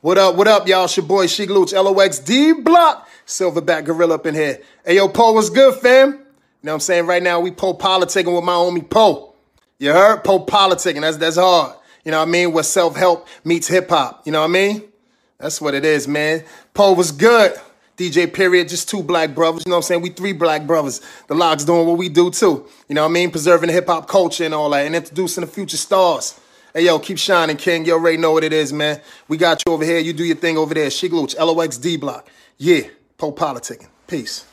What up, what up, y'all? It's your boy Sheek Louch, LOX D Block, Silverback Gorilla up in here. Hey, yo, Poe, what's good, fam? You know what I'm saying? Right now, we Poe politicking with my homie Poe. You heard? Poe politicking. That's, that's hard. You know what I mean? Where self help meets hip hop. You know what I mean? That's what it is, man. Poe was good. DJ period, just two black brothers. You know what I'm saying? We three black brothers. The LOX doing what we do too. You know what I mean? Preserving the hip hop culture and all that and introducing the future stars. Hey, yo, keep shining, King. You already know what it is, man. We got you over here. You do your thing over there. Sheek Louch, LOX D Block. Yeah, Poe politicking. Peace.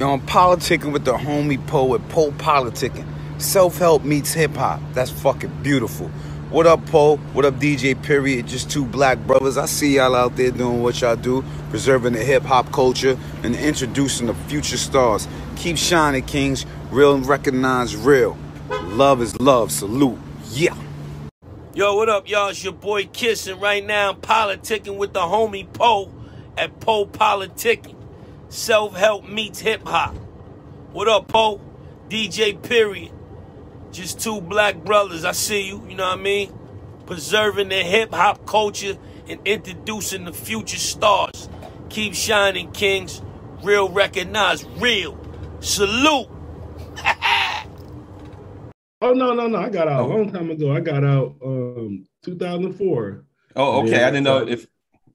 Yo, I'm politicking with the homie Poe at Poe Politicking. Self help meets hip hop. That's fucking beautiful. What up, Poe? What up, DJ Period? Just two black brothers. I see y'all out there doing what y'all do, preserving the hip hop culture and introducing the future stars. Keep shining, Kings. Real and recognize real. Love is love. Salute. Yeah. Yo, what up, y'all? It's your boy Kissing. Right now, I'm politicking with the homie Poe at Poe Politicking. Self help meets hip hop. What up, Poe? DJ Period. Just two black brothers. I see you. You know what I mean? Preserving the hip hop culture and introducing the future stars. Keep shining, kings. Real recognize real. Salute. Oh no, no, no! I got out a long time ago. I got out um 2004. Oh, okay. Yeah. I didn't know if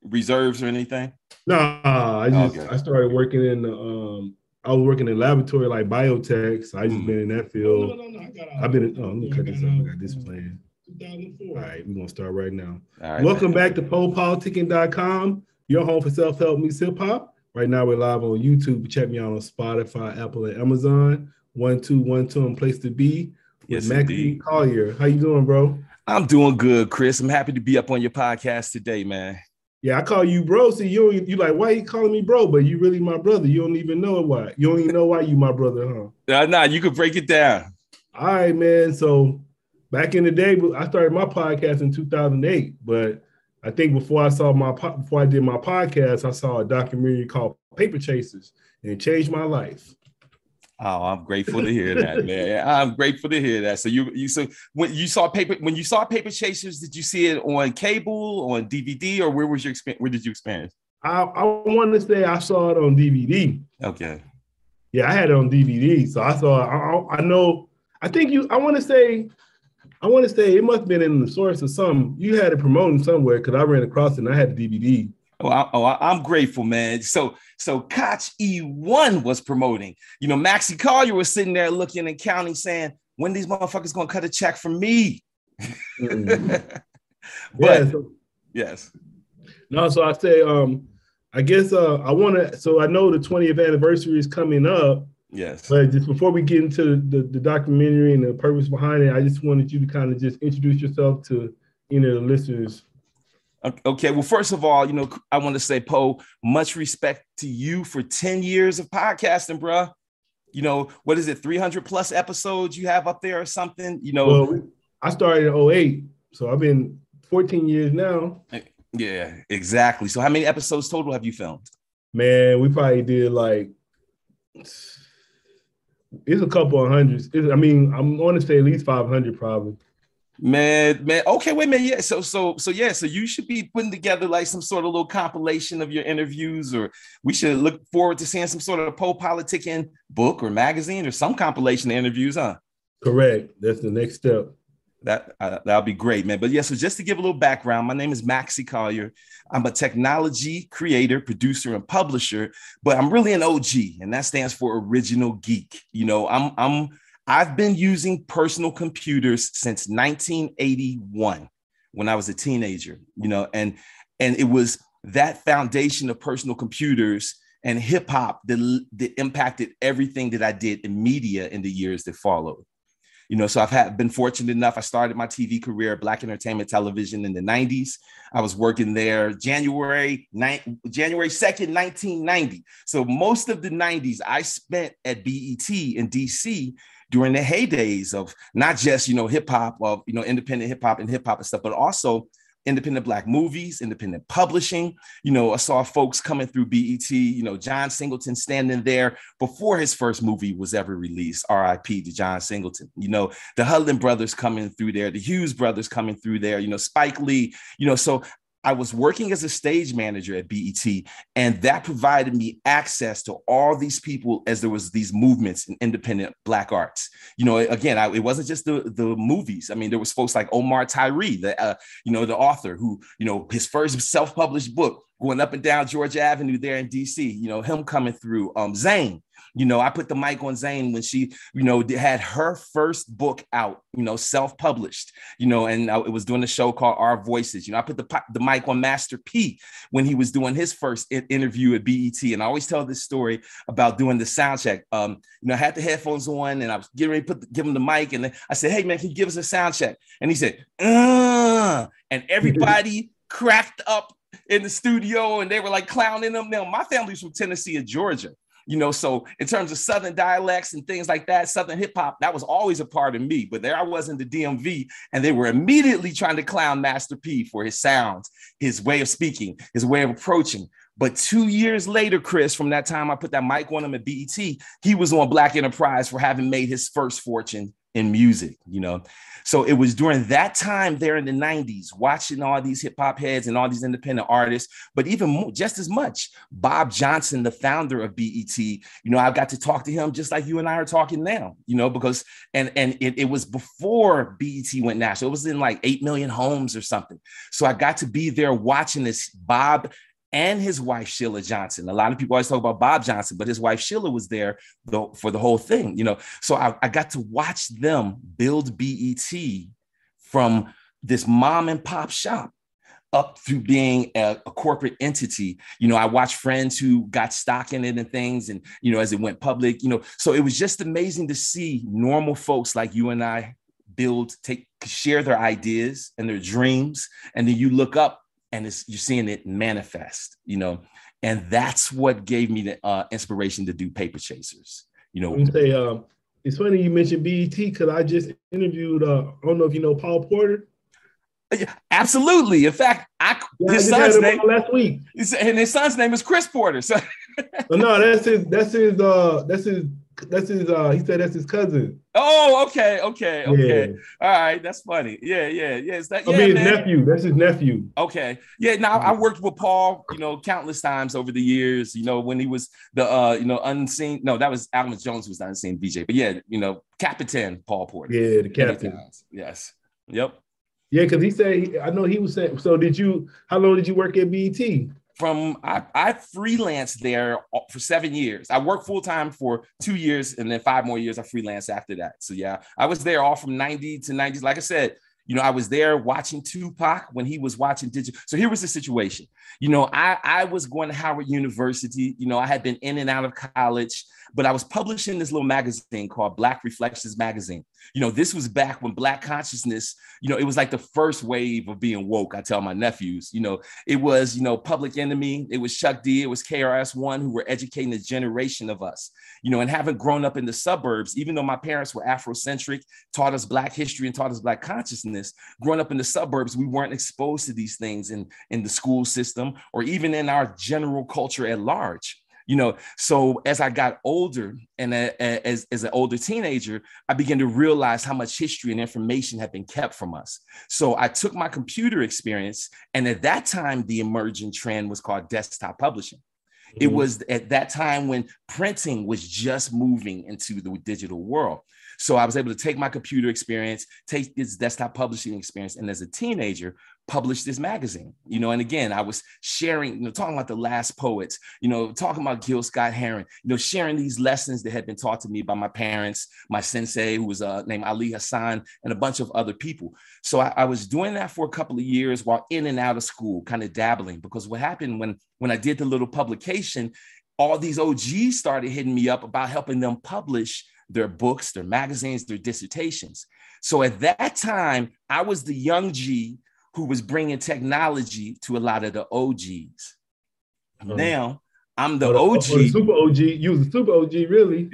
reserves or anything. Nah, I just Okay. I started working in the um I was working in laboratory like biotech. So I just Mm. been in that field. No no no, I got out. I've been in, oh, let me cut this off. I got this playing. All right, we're gonna start right now. All right. Welcome back to PoePoliticking.com, your home for self-help meets hip-hop. Right now we're live on YouTube. Check me out on Spotify, Apple, and Amazon. One, two, one, two, and place to be with Yes, indeed. Collier. How you doing, bro? I'm doing good, Chris. I'm happy to be up on your podcast today, man. Yeah, I call you bro. See, you you like why you calling me bro? But you really my brother. You don't even know why. You don't even know why you my brother, huh? Uh, nah, you could break it down. All right, man. So back in the day, I started my podcast in 2008. But I think before I saw my before I did my podcast, I saw a documentary called Paper Chasers, and it changed my life. Oh, I'm grateful to hear that, man. I'm grateful to hear that. So you you so when you saw paper when you saw Paper Chasers, did you see it on cable, on DVD, or where was your experience? Where did you experience? I, I want to say I saw it on DVD. Okay. Yeah, I had it on DVD, so I saw. I, I- know. I think you. I want to say. I want to say it must have been in the source of some. You had it promoting somewhere because I ran across it and I had the DVD. Oh, I, oh, I- I'm grateful, man. So, so Koch E1 was promoting. You know, Maxie Collier was sitting there looking and counting, saying, "When these motherfuckers gonna cut a check for me?" but yeah. So, yes, no, so I say, um, I guess uh, I want to. So I know the 20th anniversary is coming up, yes. but just before we get into the, the documentary and the purpose behind it, I just wanted you to kind of just introduce yourself to you know the listeners. Okay. Well, first of all, you know, I want to say, Poe, much respect to you for 10 years of podcasting, bruh. You know, what is it, 300 plus episodes you have up there or something? You know, Well, I started in 08, so I've been 14 years now. Eh, yeah, exactly. So, how many episodes total have you filmed? Man, we probably did like it's a couple of hundreds. It's, I mean, I'm going to say at least 500 probably. Man, man. Okay, wait man. Yeah. So, so, so, yeah. So, you should be putting together like some sort of little compilation of your interviews, or we should look forward to seeing some sort of Poe politicking book or magazine or some compilation of interviews, huh? Correct. That's the next step. That uh, that'll be great, man. But yeah, so just to give a little background, my name is Maxie Collier. I'm a technology creator, producer, and publisher, but I'm really an OG, and that stands for original geek. You know, I'm I'm I've been using personal computers since 1981 when I was a teenager. You know, and and it was that foundation of personal computers and hip hop that, that impacted everything that I did in media in the years that followed you know so i've had been fortunate enough i started my tv career at black entertainment television in the 90s i was working there january 9 january 2nd 1990 so most of the 90s i spent at bet in dc during the heydays of not just you know hip hop of you know independent hip hop and hip hop and stuff but also independent black movies, independent publishing. You know, I saw folks coming through BET, you know, John Singleton standing there before his first movie was ever released, RIP to John Singleton. You know, the Hudlin brothers coming through there, the Hughes brothers coming through there, you know, Spike Lee, you know, so I was working as a stage manager at BET, and that provided me access to all these people as there was these movements in independent Black arts. You know, again, I, it wasn't just the the movies. I mean, there was folks like Omar Tyree, the uh, you know the author who you know his first self published book going up and down Georgia Avenue there in DC. You know, him coming through. Um, Zane, you know, I put the mic on Zane when she, you know, had her first book out, you know, self-published, you know, and it was doing a show called Our Voices. You know, I put the, the mic on Master P when he was doing his first interview at BET. And I always tell this story about doing the sound check. Um, you know, I had the headphones on and I was getting ready to put the, give him the mic. And I said, hey, man, can you give us a sound check? And he said, uh, and everybody cracked up in the studio and they were like clowning him. Now, my family's from Tennessee and Georgia you know so in terms of southern dialects and things like that southern hip-hop that was always a part of me but there i was in the dmv and they were immediately trying to clown master p for his sounds his way of speaking his way of approaching. But two years later chris from that time i put that mic on him at bet he was on black enterprise for having made his first fortune in music you know so it was during that time there in the 90s, watching all these hip hop heads and all these independent artists, but even more, just as much, Bob Johnson, the founder of BET, you know, I got to talk to him just like you and I are talking now, you know, because, and, and it, it was before BET went national. It was in like 8 million homes or something. So I got to be there watching this Bob and his wife Sheila Johnson. A lot of people always talk about Bob Johnson, but his wife Sheila was there for the whole thing, you know. So I, I got to watch them build BET from this mom and pop shop up through being a, a, corporate entity. You know, I watched friends who got stock in it and things, and you know, as it went public, you know, so it was just amazing to see normal folks like you and I build, take, share their ideas and their dreams, and then you look up and it's you're seeing it manifest, you know, and that's what gave me the uh, inspiration to do Paper Chasers. You know, you say um, it's funny you mentioned BET because I just interviewed. Uh, I don't know if you know Paul Porter. Absolutely. In fact, I yeah, his I son's name last week, and his son's name is Chris Porter. So no, that's his. That's his. Uh, that's his. That's his. Uh, he said that's his cousin. Oh, okay, okay, okay. Yeah. All right, that's funny. Yeah, yeah, yeah. Is that? I yeah, mean, his nephew. That's his nephew. Okay. Yeah. Now I worked with Paul, you know, countless times over the years. You know, when he was the, uh, you know, unseen. No, that was Alvin Jones was the unseen VJ. But yeah, you know, Capitan Paul Porter. Yeah, the captain. Yes. Yep. Yeah, because he said I know he was saying. So did you? How long did you work at BET? From I, I freelanced there for seven years. I worked full time for two years, and then five more years I freelanced after that. So yeah, I was there all from ninety to ninety. Like I said, you know, I was there watching Tupac when he was watching digital. So here was the situation. You know, I I was going to Howard University. You know, I had been in and out of college but I was publishing this little magazine called Black Reflections Magazine. You know, this was back when Black consciousness, you know, it was like the first wave of being woke. I tell my nephews, you know, it was, you know, Public Enemy, it was Chuck D, it was KRS One who were educating a generation of us, you know, and having grown up in the suburbs, even though my parents were Afrocentric, taught us Black history and taught us Black consciousness, growing up in the suburbs, we weren't exposed to these things in, in the school system or even in our general culture at large you know so as i got older and as, as an older teenager i began to realize how much history and information had been kept from us. So i took my computer experience and at that time the emerging trend was called desktop publishing. Mm-hmm. it was at that time when printing was just moving into the digital world so I was able to take my computer experience, take this desktop publishing experience, and as a teenager, publish this magazine. You know, and again, I was sharing, you know, talking about the last poets, you know, talking about Gil Scott Heron, you know, sharing these lessons that had been taught to me by my parents, my sensei, who was uh, named Ali Hassan, and a bunch of other people. So I, I was doing that for a couple of years while in and out of school, kind of dabbling, because what happened when when I did the little publication, all these OGs started hitting me up about helping them publish their books, their magazines, their dissertations. So at that time, I was the young G who was bringing technology to a lot of the OGs. Oh. Mm. Now, I'm the oh, OG. The super OG. You was the super OG, really?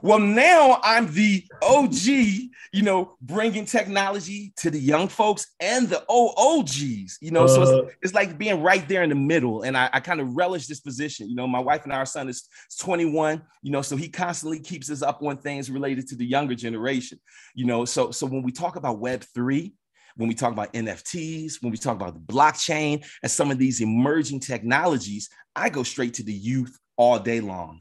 Well, now I'm the OG, you know, bringing technology to the young folks and the OGs, you know. Uh, so it's, uh. it's, like being right there in the middle. And I, I kind of relish this position. You know, my wife and our son is 21, you know, so he constantly keeps us up on things related to the younger generation, you know. So, so when we talk about Web3, when we talk about NFTs, when we talk about the blockchain and some of these emerging technologies, I go straight to the youth all day long.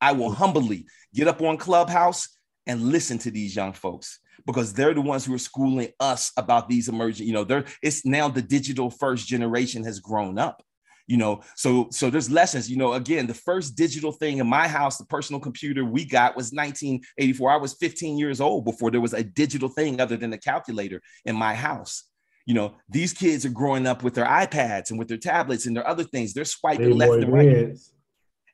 I will humbly get up on Clubhouse and listen to these young folks because they're the ones who are schooling us about these emerging, you know, they're it's now the digital first generation has grown up you know so so there's lessons you know again the first digital thing in my house the personal computer we got was 1984 i was 15 years old before there was a digital thing other than a calculator in my house. You know these kids are growing up with their ipads and with their tablets and their other things. They're swiping they left and right.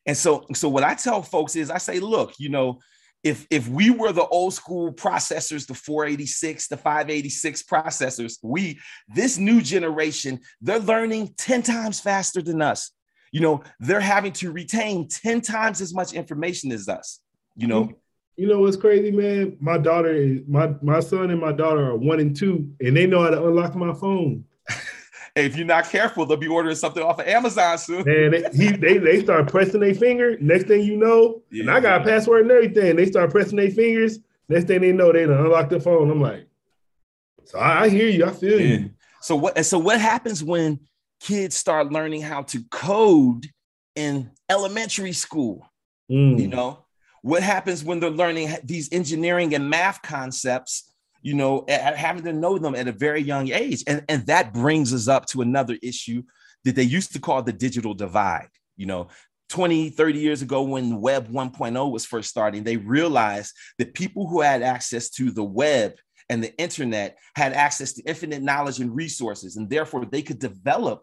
and so so what i tell folks is i say look you know if if we were the old school processors the 486 the 586 processors we this new generation they're learning 10 times faster than us. You know they're having to retain 10 times as much information as us you know? Mm-hmm. You know what's crazy man? My daughter is my my son and my daughter are one and two and they know how to unlock my phone if you're not careful, they'll be ordering something off of Amazon soon. And they, he, they, they start pressing their finger. Next thing you know, yeah. and I got a password and everything. They start pressing their fingers. Next thing they know, they done unlock the phone. I'm like, so I, I hear you. I feel yeah. you. So what? And so what happens when kids start learning how to code in elementary school? Mm. You know, what happens when they're learning these engineering and math concepts you know, having to know them at a very young age. And, and that brings us up to another issue that they used to call the digital divide. You know, 20, 30 years ago, when Web 1.0 was first starting, they realized that people who had access to the web and the internet had access to infinite knowledge and resources, and therefore they could develop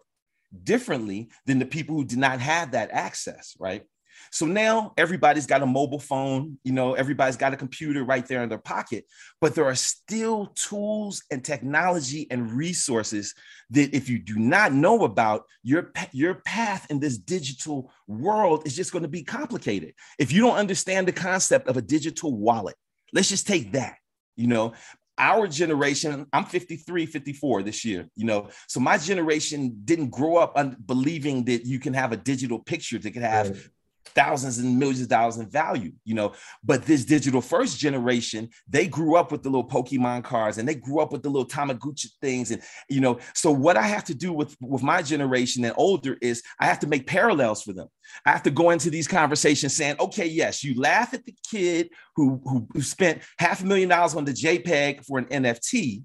differently than the people who did not have that access, right? So now everybody's got a mobile phone, you know, everybody's got a computer right there in their pocket, but there are still tools and technology and resources that if you do not know about, your, your path in this digital world is just going to be complicated. If you don't understand the concept of a digital wallet, let's just take that, you know, our generation i'm 53 54 this year you know? So my generation didn't grow up un- believing that you can have a digital picture that could have right thousands and millions of dollars in value, you know. But this digital first generation, they grew up with the little Pokemon cards and they grew up with the little Tamagotchi things. And, you know, so what I have to do with, with my generation and older is I have to make parallels for them. I have to go into these conversations saying, okay, yes, you laugh at the kid who, who, who spent half a million dollars on the JPEG for an NFT,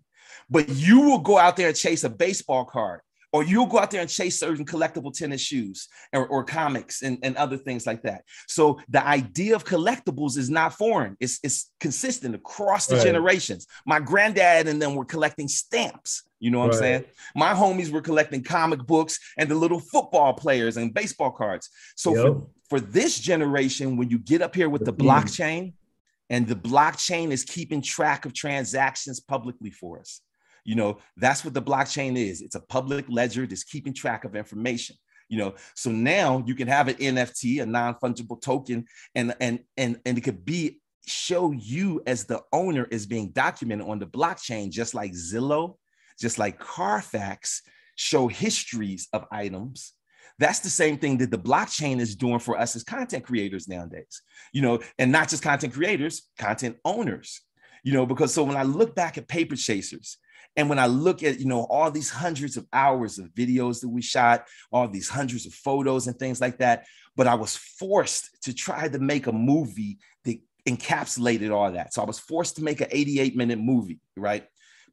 but you will go out there and chase a baseball card or you'll go out there and chase certain collectible tennis shoes or, or comics and, and other things like that. So the idea of collectibles is not foreign. It's, it's consistent across the right. generations. My granddad and them were collecting stamps. You know what right. I'm saying? My homies were collecting comic books and the little football players and baseball cards. So yep. for, for this generation, when you get up here with the mm-hmm. blockchain, and the blockchain is keeping track of transactions publicly for us. You know, that's what the blockchain is. It's a public ledger that's keeping track of information. You know, so now you can have an NFT, a non-fungible token, and and and and it could be show you as the owner is being documented on the blockchain, just like Zillow, just like Carfax show histories of items. That's the same thing that the blockchain is doing for us as content creators nowadays, you know, and not just content creators, content owners, you know, because so when I look back at Paper Chasers, and when I look at, you know, all these hundreds of hours of videos that we shot, all these hundreds of photos and things like that, but I was forced to try to make a movie that encapsulated all that. So I was forced to make an 88 minute movie, right?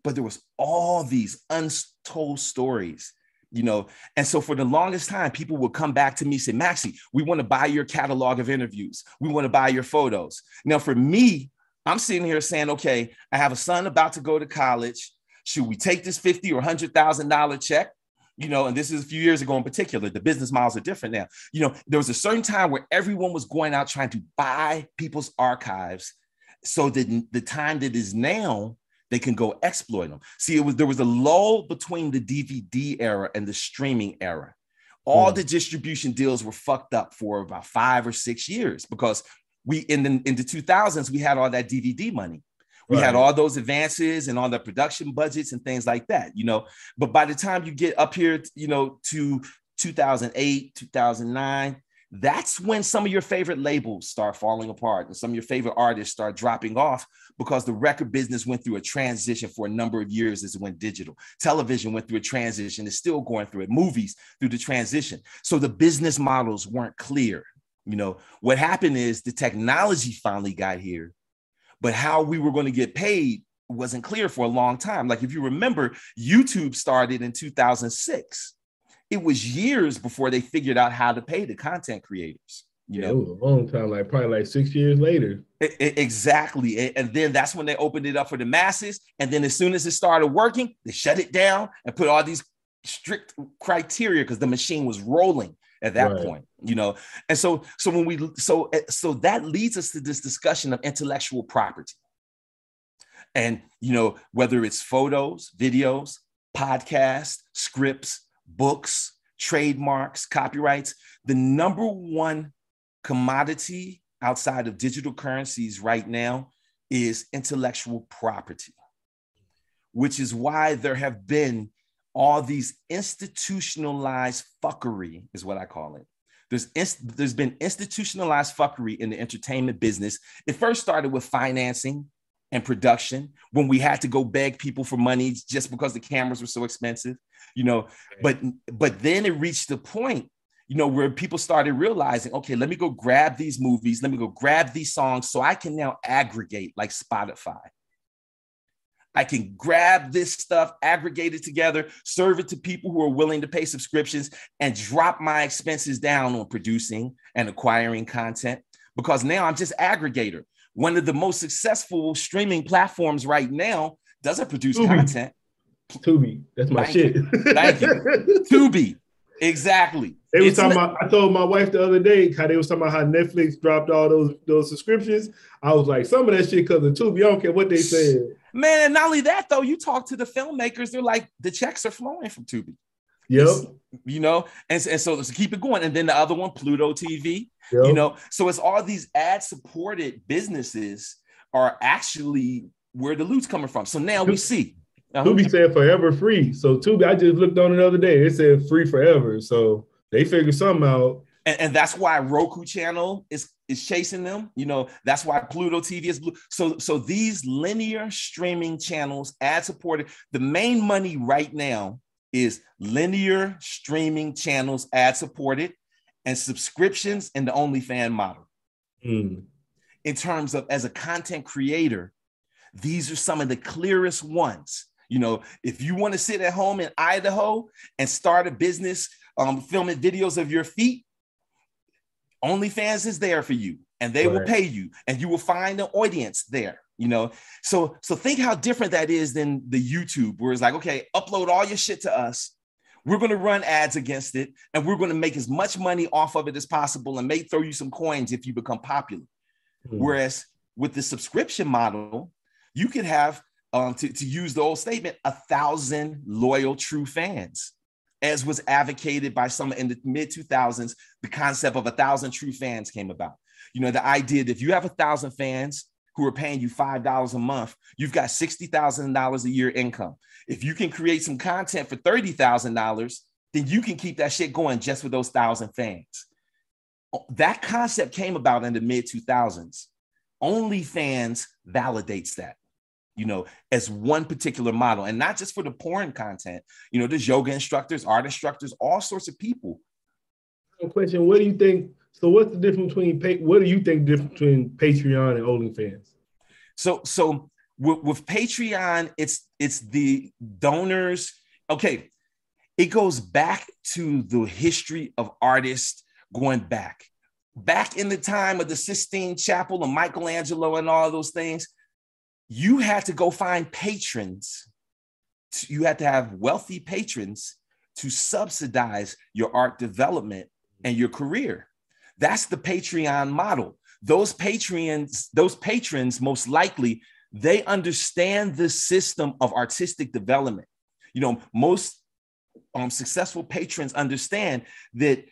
But there was all these untold stories you know and so for the longest time people would come back to me say maxie we want to buy your catalog of interviews we want to buy your photos now for me i'm sitting here saying okay i have a son about to go to college should we take this 50 or $100,000 check? You know, and this is a few years ago in particular, the business models are different now. You know, there was a certain time where everyone was going out trying to buy people's archives so that the time that is now, they can go exploit them. See, it was there was a lull between the DVD era and the streaming era. All mm. the distribution deals were fucked up for about five or six years because we in the in the 2000s we had all that DVD money. We right. had all those advances and all the production budgets and things like that, you know. But by the time you get up here, you know, to 2008, 2009, that's when some of your favorite labels start falling apart and some of your favorite artists start dropping off because the record business went through a transition for a number of years as it went digital. Television went through a transition, it's still going through it. Movies through the transition. So the business models weren't clear. You know, what happened is the technology finally got here, but how we were going to get paid wasn't clear for a long time. Like if you remember, YouTube started in 2006 it was years before they figured out how to pay the content creators. You yeah, know, it was a long time, like probably like six years later. It, it, exactly. And then that's when they opened it up for the masses. And then as soon as it started working, they shut it down and put all these strict criteria because the machine was rolling at that right. point, you know. And so, so when we so eh, so that leads us to this discussion of intellectual property. And you know, whether it's photos, videos, podcasts, scripts, books, trademarks, copyrights. The number one commodity outside of digital currencies right now is intellectual property, which is why there have been all these institutionalized fuckery, is what I call it. There's, inst- there's been institutionalized fuckery in the entertainment business. It first started with financing and production when we had to go beg people for money just because the cameras were so expensive you know but but then it reached the point you know where people started realizing okay let me go grab these movies let me go grab these songs so i can now aggregate like spotify I can grab this stuff, aggregate it together, serve it to people who are willing to pay subscriptions, and drop my expenses down on producing and acquiring content because now I'm just aggregator one of the most successful streaming platforms right now doesn't produce Tubi. content. Tubi, that's my Thank shit. You. Thank you. Tubi, exactly. They was talking about. I told my wife the other day how they was talking about how Netflix dropped all those those subscriptions. I was like, some of that shit because of Tubi. I don't care what they said. Man, and not only that though, you talk to the filmmakers, they're like, the checks are flowing from Tubi. Yep. you know, and, and so let's keep it going. And then the other one, Pluto TV. Yep. You know, so it's all these ad supported businesses are actually where the loot's coming from. So now we see. Uh-huh. Tubi said forever free. So Tubi, I just looked on the other day. It said free forever. So they figured something out. And, and, that's why Roku channel is is chasing them. You know, that's why Pluto TV is blue. So so these linear streaming channels, ad supported. The main money right now is linear streaming channels, ad supported, and subscriptions and the OnlyFans model. Mm. In terms of as a content creator, these are some of the clearest ones. You know, if you want to sit at home in Idaho and start a business um, filming videos of your feet, OnlyFans is there for you and they right. will pay you and you will find an audience there you know so so think how different that is than the youtube where it's like okay upload all your shit to us we're going to run ads against it and we're going to make as much money off of it as possible and may throw you some coins if you become popular mm-hmm. whereas with the subscription model you could have um, to, to use the old statement a thousand loyal true fans as was advocated by some in the mid 2000s the concept of a thousand true fans came about you know the idea that if you have a thousand fans who are paying you $5 a month, you've got $60,000 a year income. If you can create some content for $30,000, then you can keep that shit going just with those thousand fans. That concept came about in the mid 2000s. OnlyFans validates that, you know, as one particular model, and not just for the porn content. You know, there's yoga instructors, art instructors, all sorts of people. Question: What do you think so what's the difference between what do you think difference between Patreon and OnlyFans? So so with, with Patreon, it's it's the donors. Okay, it goes back to the history of artists going back. Back in the time of the Sistine Chapel and Michelangelo and all those things, you had to go find patrons. You had to have wealthy patrons to subsidize your art development and your career. That's the Patreon model. Those patrons, those patrons, most likely, they understand the system of artistic development. You know, most um, successful patrons understand that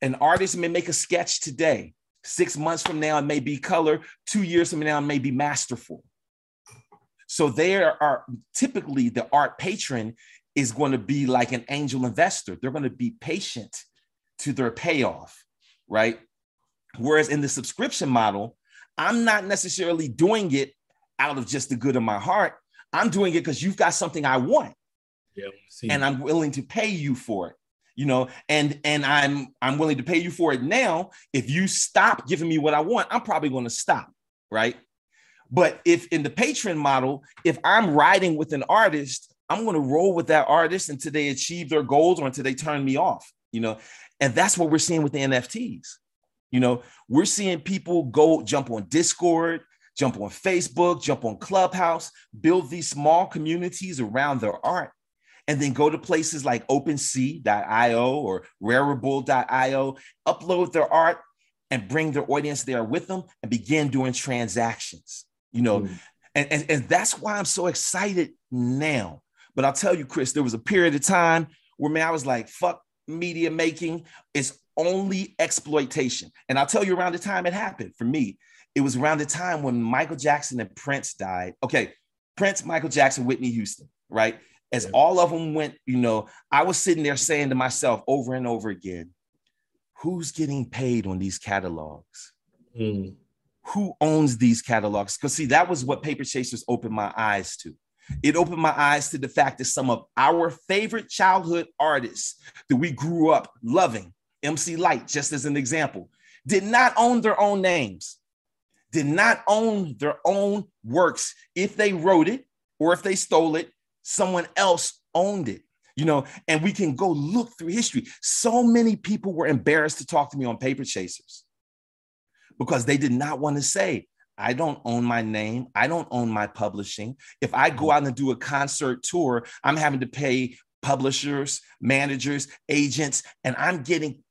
an artist may make a sketch today. Six months from now, it may be color. Two years from now, it may be masterful. So there are typically the art patron is going to be like an angel investor. They're going to be patient to their payoff right? Whereas in the subscription model, I'm not necessarily doing it out of just the good of my heart. I'm doing it because you've got something I want. Yeah, and I'm willing to pay you for it. You know, and and I'm I'm willing to pay you for it now. If you stop giving me what I want, I'm probably going to stop, right? But if in the patron model, if I'm riding with an artist, I'm going to roll with that artist until they achieve their goals or until they turn me off, you know. And that's what we're seeing with the NFTs. You know, we're seeing people go jump on Discord, jump on Facebook, jump on Clubhouse, build these small communities around their art, and then go to places like OpenSea.io or Rarible.io, upload their art and bring their audience there with them and begin doing transactions. You know, mm. and, and, and that's why I'm so excited now. But I'll tell you, Chris, there was a period of time where man, I was like, fuck media making. It's only exploitation. And I'll tell you around the time it happened for me, it was around the time when Michael Jackson and Prince died. Okay, Prince, Michael Jackson, Whitney Houston, right? As all of them went, you know, I was sitting there saying to myself over and over again, who's getting paid on these catalogs? Mm. Who owns these catalogs? Because see, that was what Paper Chasers opened my eyes to. It opened my eyes to the fact that some of our favorite childhood artists that we grew up loving, MC Lyte, just as an example, did not own their own names did not own their own works. If they wrote it or if they stole it, someone else owned it. You know, and we can go look through history. So many people were embarrassed to talk to me on Paper Chasers because they did not want to say, I don't own my name. I don't own my publishing. If I go mm-hmm. out and do a concert tour, I'm having to pay publishers, managers, agents, and I'm getting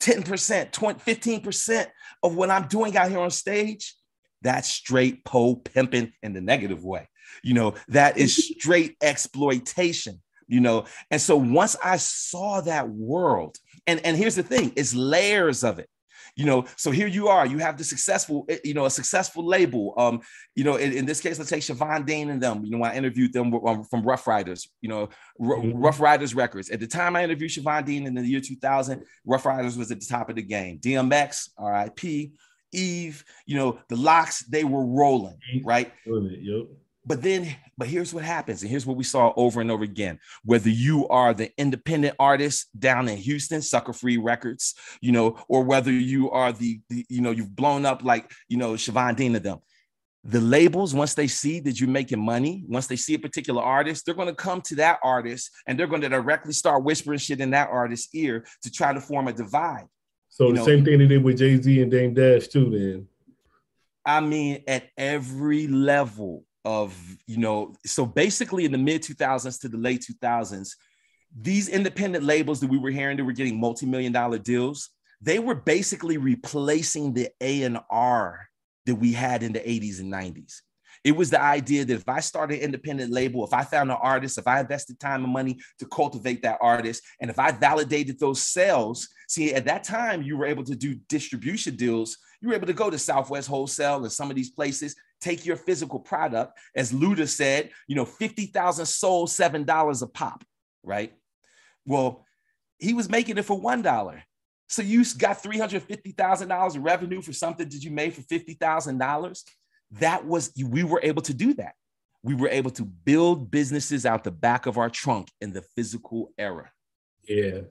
10%, 20, 15% of what I'm doing out here on stage. That's straight po pimping in the negative way. You know, that is straight exploitation, you know. And so once I saw that world, and, and here's the thing, it's layers of it you know so here you are you have the successful eh, you know a successful label um you know in, in this case let's take Chivon Dean and them you know I interviewed them um, from Ruff Ryders you know mm-hmm. Ruff Ryders Records at the time I interviewed Chivon Dean in the year 2000 Ruff Ryders was at the top of the game DMX RIP Eve, you know, the LOX they were rolling, right? Yep. But then, but here's what happens, and here's what we saw over and over again. Whether you are the independent artist down in Houston, Sucka Free Records, you know, or whether you are the, the you know, you've blown up like, you know, Chivon Dean of them. The labels, once they see that you're making money, once they see a particular artist, they're going to come to that artist and they're going to directly start whispering shit in that artist's ear to try to form a divide. So you the know, same thing they did with Jay Z and Dame Dash too. Then, I mean, at every level of you know, so basically in the mid two thousands to the late two thousands, these independent labels that we were hearing that were getting multi million dollar deals, they were basically replacing the A and R that we had in the eighties and nineties. It was the idea that if I started an independent label, if I found an artist, if I invested time and money to cultivate that artist, and if I validated those sales, see, at that time, you were able to do distribution deals. You were able to go to Southwest Wholesale and some of these places, take your physical product, as Luda said, you know, 50,000 sold, $7 a pop, right? Well, he was making it for $1. So you got $350,000 of revenue for something that you made for $50,000 that was we were able to do that. We were able to build businesses out the back of our trunk in the physical era. Yeah.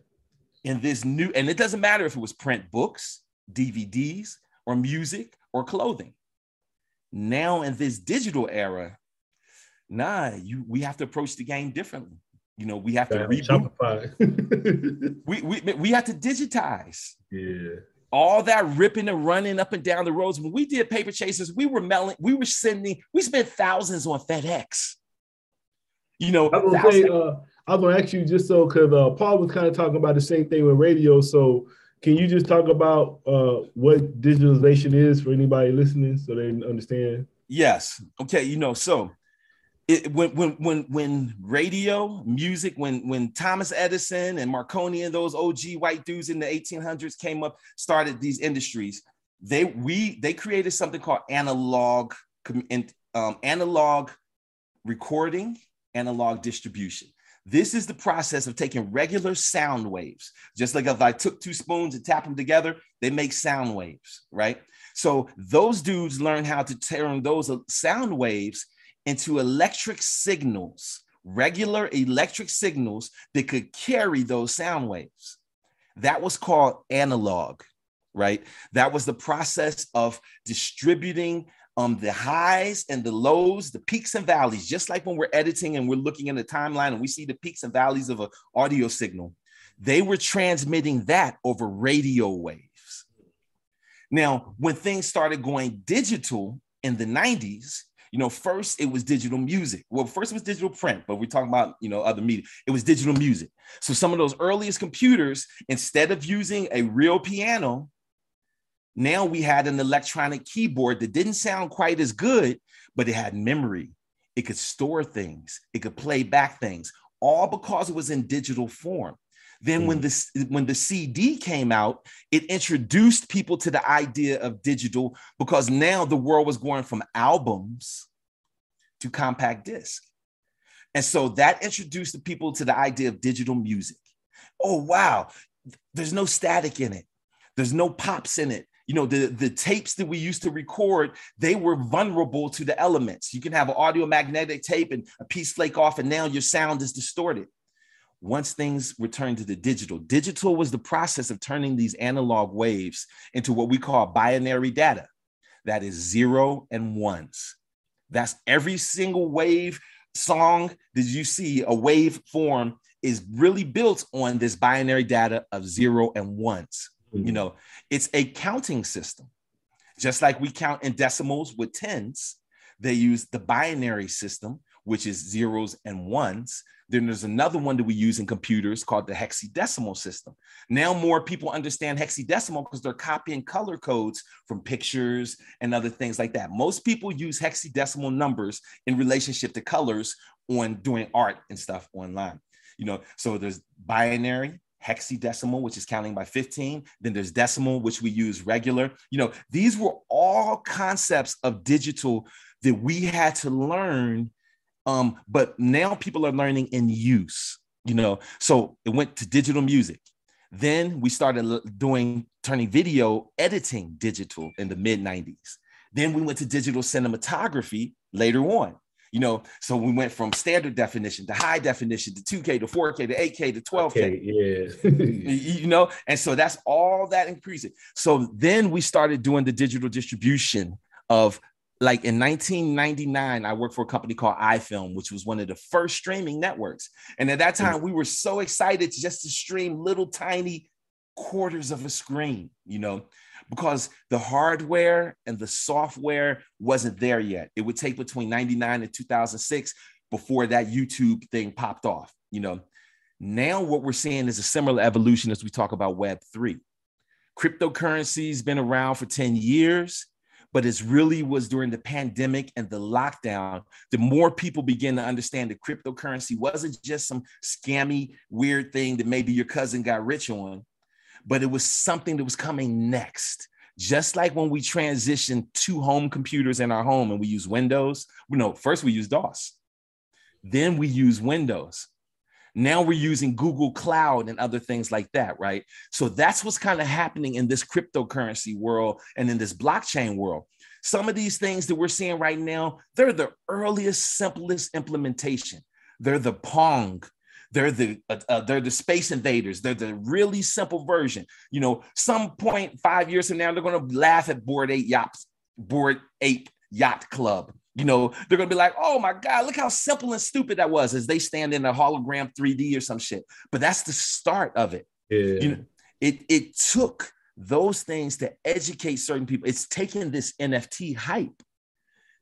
In this new and it doesn't matter if it was print books dvds or music or clothing now in this digital era nah you we have to approach the game differently you know we have to reboot we, we we have to digitize yeah all that ripping and running up and down the roads. When we did Paper Chasers, we were mailing, we were sending, we spent thousands on FedEx. You know, I was gonna say, uh, I was gonna ask you just so because uh, Paul was kind of talking about the same thing with radio. So can you just talk about uh, what digitalization is for anybody listening so they understand? Yes. Okay. You know, so it, when when when when radio music when when Thomas Edison and Marconi and those OG white dudes in the 1800s came up started these industries they we they created something called analog um, analog recording analog distribution This is the process of taking regular sound waves. Just like if I took two spoons and tap them together, they make sound waves, right? So those dudes learn how to turn those uh, sound waves into electric signals, regular electric signals that could carry those sound waves. That was called analog, right? That was the process of distributing um, the highs and the lows, the peaks and valleys, just like when we're editing and we're looking in the timeline and we see the peaks and valleys of an audio signal. They were transmitting that over radio waves. Now, when things started going digital in the 90s, you know, first it was digital music. Well, first it was digital print, but we're talking about, you know, other media. It was digital music. So some of those earliest computers, instead of using a real piano, now we had an electronic keyboard that didn't sound quite as good, but it had memory. It could store things, it could play back things, all because it was in digital form. Then when mm. the when the CD came out, it introduced people to the idea of digital because now the world was going from albums to compact disc. And so that introduced the people to the idea of digital music. Oh wow, there's no static in it. There's no pops in it you know the the tapes that we used to record they were vulnerable to the elements. You can have an audio magnetic tape and a piece flake off and now your sound is distorted. Once things returned to the digital digital was the process of turning these analog waves into what we call binary data. That is zero and ones. That's every single wave song that you see a wave form is really built on this binary data of zero and ones Mm-hmm. You know, it's a counting system. Just like we count in decimals with tens, they use the binary system, which is zeros and ones. Then there's another one that we use in computers called the hexadecimal system. Now more people understand hexadecimal because they're copying color codes from pictures and other things like that. Most people use hexadecimal numbers in relationship to colors on doing art and stuff online. You know, so there's binary, hexadecimal, which is counting by 15. Then there's decimal, which we use regular. You know, these were all concepts of digital that we had to learn. Um, but now people are learning in use, you know. So it went to digital music. Then we started doing turning video editing digital in the mid 90s. Then we went to digital cinematography later on. You know, so we went from standard definition to high definition to 2K to 4K to 8K to 12K. Okay, yeah. you know, and so that's all that increasing. So then we started doing the digital distribution of like in 1999, I worked for a company called iFilm, which was one of the first streaming networks. And at that mm. time, we were so excited just to stream little tiny quarters of a screen, you know because the hardware and the software wasn't there yet. It would take between 99 and 2006 before that YouTube thing popped off, you know. Now what we're seeing is a similar evolution as we talk about web 3. Cryptocurrency's been around for 10 years, but it really was during the pandemic and the lockdown the more people begin to understand that cryptocurrency wasn't just some scammy weird thing that maybe your cousin got rich on but it was something that was coming next. Just like when we transitioned to home computers in our home and we use Windows, know first we use DOS, then we use Windows. Now we're using Google Cloud and other things like that, right? So that's what's kind of happening in this cryptocurrency world and in this blockchain world. Some of these things that we're seeing right now, they're the earliest, simplest implementation. They're the Pong they're the uh, uh, they're the space invaders. They're the really simple version. You know, some point five years from now, they're going to laugh at Board Eight Yacht, Bored Ape Yacht Club. You know, they're gonna be like, "Oh my God, look how simple and stupid that was!" As they stand in a hologram 3D or some shit. But that's the start of it. Yeah. You know, it it took those things to educate certain people. It's taken this NFT hype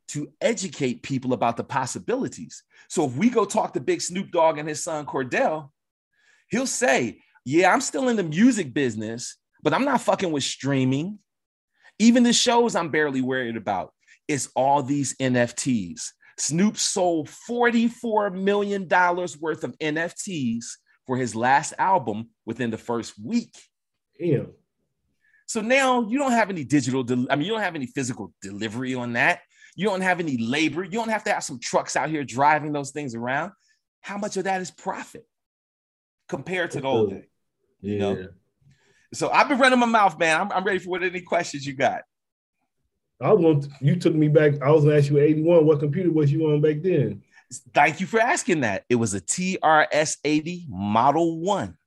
to educate people about the possibilities. So if we go talk to Big Snoop Dogg and his son Cordell, he'll say, Yeah, I'm still in the music business, but I'm not fucking with streaming. Even the shows I'm barely worried about is all these NFTs. Snoop sold $44 million worth of NFTs for his last album within the first week. Damn. So now you don't have any digital, I mean, you don't have any physical delivery on that. You don't have any labor. You don't have to have some trucks out here driving those things around. how much of that is profit compared to the old day? You Yeah. know? So I've been running my mouth, man. I'm, I'm ready for what any questions you got. I was going to, you took me back. I was gonna ask you 81. What computer was you on back then? Thank you for asking that. It was a TRS 80 Model 1.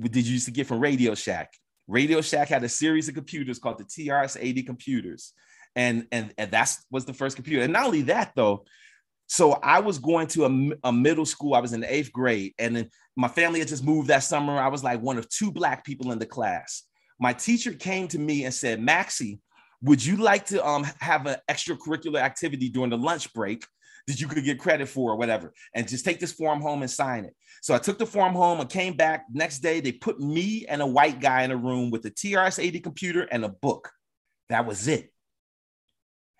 Did you used to get from Radio Shack? Radio Shack had a series of computers called the TRS 80 computers. And, and, and that's was the first computer. And not only that, though, so I was going to a middle school. I was in the eighth grade, and then my family had just moved that summer. I was like one of two black people in the class. My teacher came to me and said, Maxie, would you like to um, have an extracurricular activity during the lunch break that you could get credit for or whatever? And just take this form home and sign it. So I took the form home and came back. Next day, they put me and a white guy in a room with a TRS 80 computer and a book. That was it.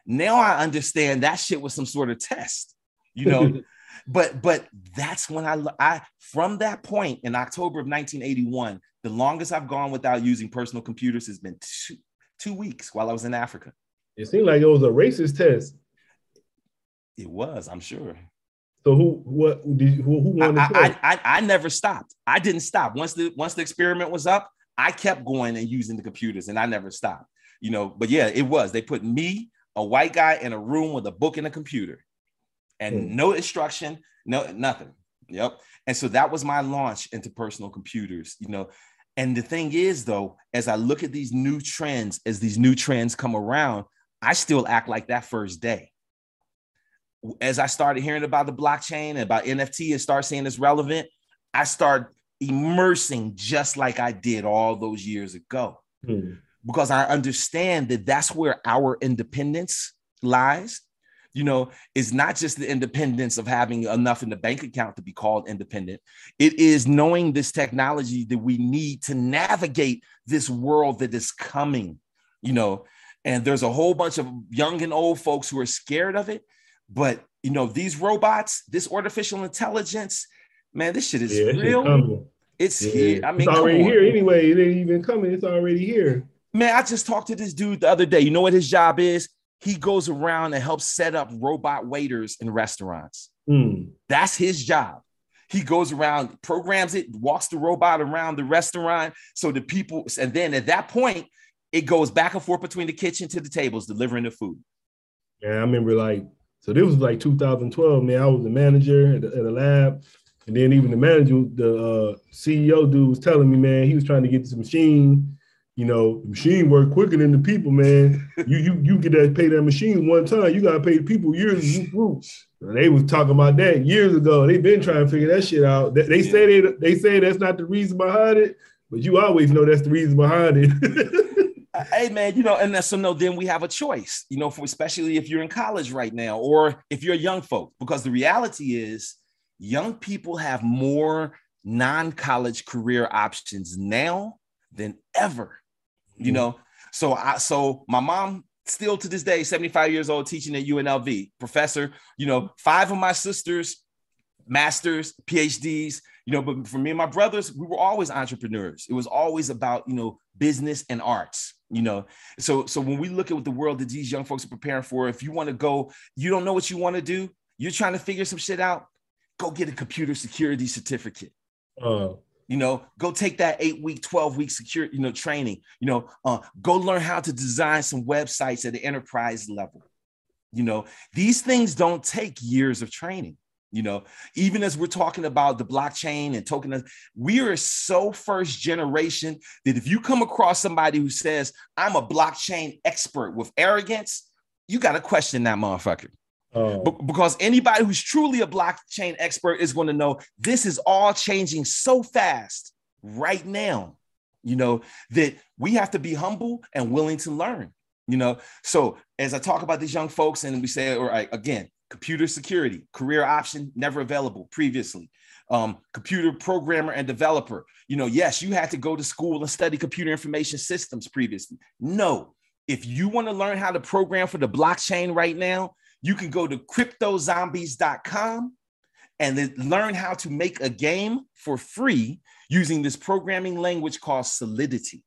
Now I understand that shit was some sort of test, you know. but but that's when I I from that point in October of 1981, the longest I've gone without using personal computers has been two, two weeks while I was in Africa. It seemed like it was a racist test. It was, I'm sure. So who what did you, who, who I, won I? I, I, I never stopped. I didn't stop. Once the once the experiment was up, I kept going and using the computers and I never stopped. You know, but yeah, it was. They put me, a white guy, in a room with a book and a computer. And Hmm. no instruction, no nothing. Yep. And so that was my launch into personal computers, you know. And the thing is, though, as I look at these new trends, as these new trends come around, I still act like that first day. As I started hearing about the blockchain and about NFT and start seeing it's relevant, I start immersing just like I did all those years ago Hmm. Because I understand that that's where our independence lies. You know, it's not just the independence of having enough in the bank account to be called independent. It is knowing this technology that we need to navigate this world that is coming, you know. And there's a whole bunch of young and old folks who are scared of it. But, you know, these robots, this artificial intelligence, man, this shit is Yeah, real. It's Yeah. here. I mean, it's already here anyway. It ain't even coming. It's already here. Man, I just talked to this dude the other day. You know what his job is? He goes around and helps set up robot waiters in restaurants. Hmm. That's his job. He goes around, programs it, walks the robot around the restaurant so the people, and then at that point, it goes back and forth between the kitchen to the tables, delivering the food. Yeah, I remember like, so this was like 2012, man. I was the manager at the, at the lab. And then even the manager, the uh, CEO dude was telling me, man, he was trying to get this machine. You know, the machine work quicker than the people, man. You you you get that pay that machine one time, you gotta pay the people years. They was talking about that years ago. They've been trying to figure that shit out. They, they say they they say that's not the reason behind it, but you always know that's the reason behind it. Uh, hey man, you know, and so no, then we have a choice, you know, for especially if you're in college right now or if you're young folk, because the reality is young people have more non-college career options now than ever. You know, so I so my mom still to this day, 75 years old, teaching at UNLV, professor, you know, five of my sisters, masters, PhDs, you know, but for me and my brothers, we were always entrepreneurs. It was always about, you know, business and arts, you know. So so when we look at what the world that these young folks are preparing for, if you want to go, you don't know what you want to do, you're trying to figure some shit out, go get a computer security certificate uh, you know go take that eight week 12 week secure you know training you know uh, go learn how to design some websites at the enterprise level. You know these things don't take years of training you know. Even as we're talking about the blockchain and token we are so first generation that if you come across somebody who says i'm a blockchain expert with arrogance you got to question that motherfucker Be- because anybody who's truly a blockchain expert is going to know this is all changing so fast right now you know that we have to be humble and willing to learn you know? So as i talk about these young folks and we say all right again computer security career option never available previously. Um, computer programmer and developer you know yes you had to go to school and study computer information systems previously. No if you want to learn how to program for the blockchain right now you can go to cryptozombies.com and learn how to make a game for free using this programming language called Solidity.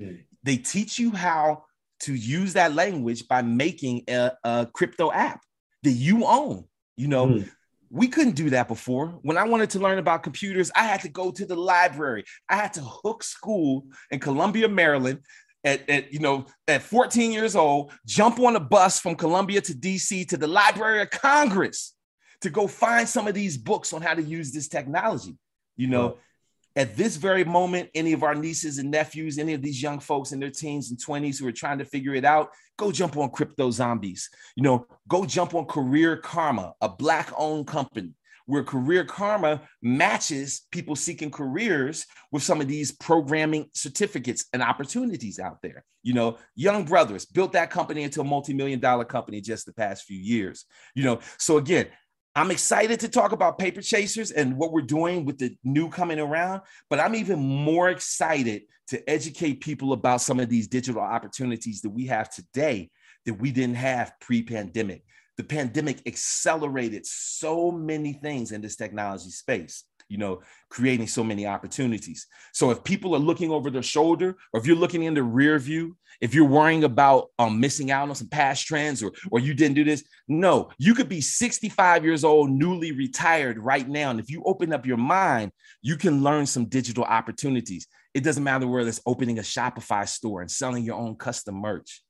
Mm. They teach you how to use that language by making a, a crypto app that you own. You know, Mm. We couldn't do that before. When I wanted to learn about computers, I had to go to the library. I had to hook school in Columbia, Maryland. At, at you know at 14 years old, jump on a bus from Columbia to DC to the Library of Congress to go find some of these books on how to use this technology. You know, at this very moment, any of our nieces and nephews, any of these young folks in their teens and 20s who are trying to figure it out, go jump on Crypto Zombies. You know, go jump on Career Karma, a black owned company where Career Karma matches people seeking careers with some of these programming certificates and opportunities out there. You know, Young Brothers built that company into a multi million dollar company just the past few years. You know, so again, I'm excited to talk about Paper Chasers and what we're doing with the new coming around, but I'm even more excited to educate people about some of these digital opportunities that we have today that we didn't have pre pandemic. The pandemic accelerated so many things in this technology space you know, creating so many opportunities. So if people are looking over their shoulder, or if you're looking in the rear view, if you're worrying about um, missing out on some past trends or, or you didn't do this, no, you could be 65 years old, newly retired right now. And if you open up your mind, you can learn some digital opportunities. It doesn't matter whether it's opening a Shopify store and selling your own custom merch.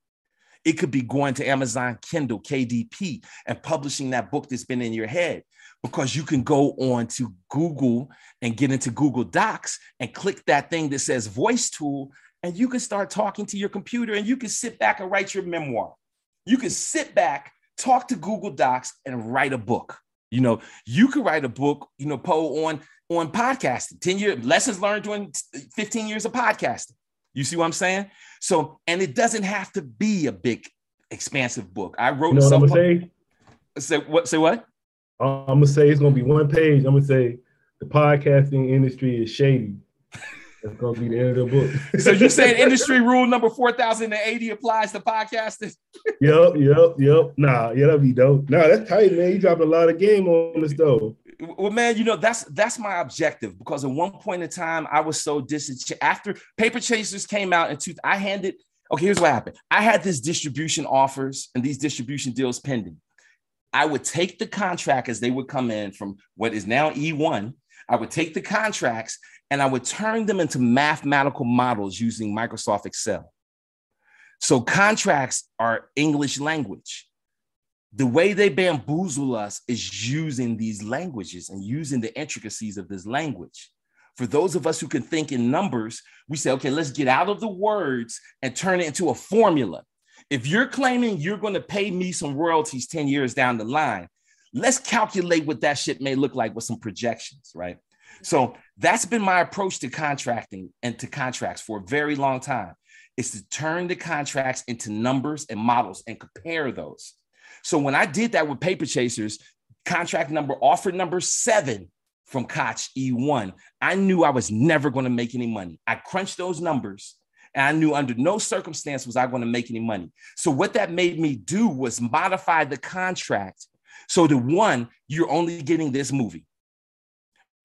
It could be going to Amazon Kindle, KDP, and publishing that book that's been in your head because you can go on to Google and get into Google Docs and click that thing that says voice tool, and you can start talking to your computer and you can sit back and write your memoir. You can sit back, talk to Google Docs, and write a book. You know, you could write a book, you know, Poe on on podcasting, 10 year lessons learned during 15 years of podcasting. You see what I'm saying? So, and it doesn't have to be a big, expansive book. I wrote You know some. gonna say? Say what? Say what? I'm gonna say it's gonna be one page. I'm gonna say the podcasting industry is shady. That's gonna be the end of the book. So you're saying industry rule number four thousand and eighty applies to podcasting? Yep, yep, yep. Nah, yeah, that'd be dope. Nah, that's tight, man. You dropped a lot of game on this though. Well, man, you know that's that's my objective because at one point in time I was so disenchanted. After Paper Chasers came out and two, I handed. Okay, here's what happened. I had this distribution offers and these distribution deals pending. I would take the contract as they would come in from what is now E1. I would take the contracts and I would turn them into mathematical models using Microsoft Excel. So contracts are English language. The way they bamboozle us is using these languages and using the intricacies of this language. For those of us who can think in numbers, we say, okay, let's get out of the words and turn it into a formula. If you're claiming you're going to pay me some royalties 10 years down the line, let's calculate what that shit may look like with some projections, right? So that's been my approach to contracting and to contracts for a very long time is to turn the contracts into numbers and models and compare those. So when I did that with Paper Chasers, contract number, offer number seven from Koch E1, I knew I was never going to make any money. I crunched those numbers and I knew under no circumstance was I going to make any money. So what that made me do was modify the contract. So the one, you're only getting this movie.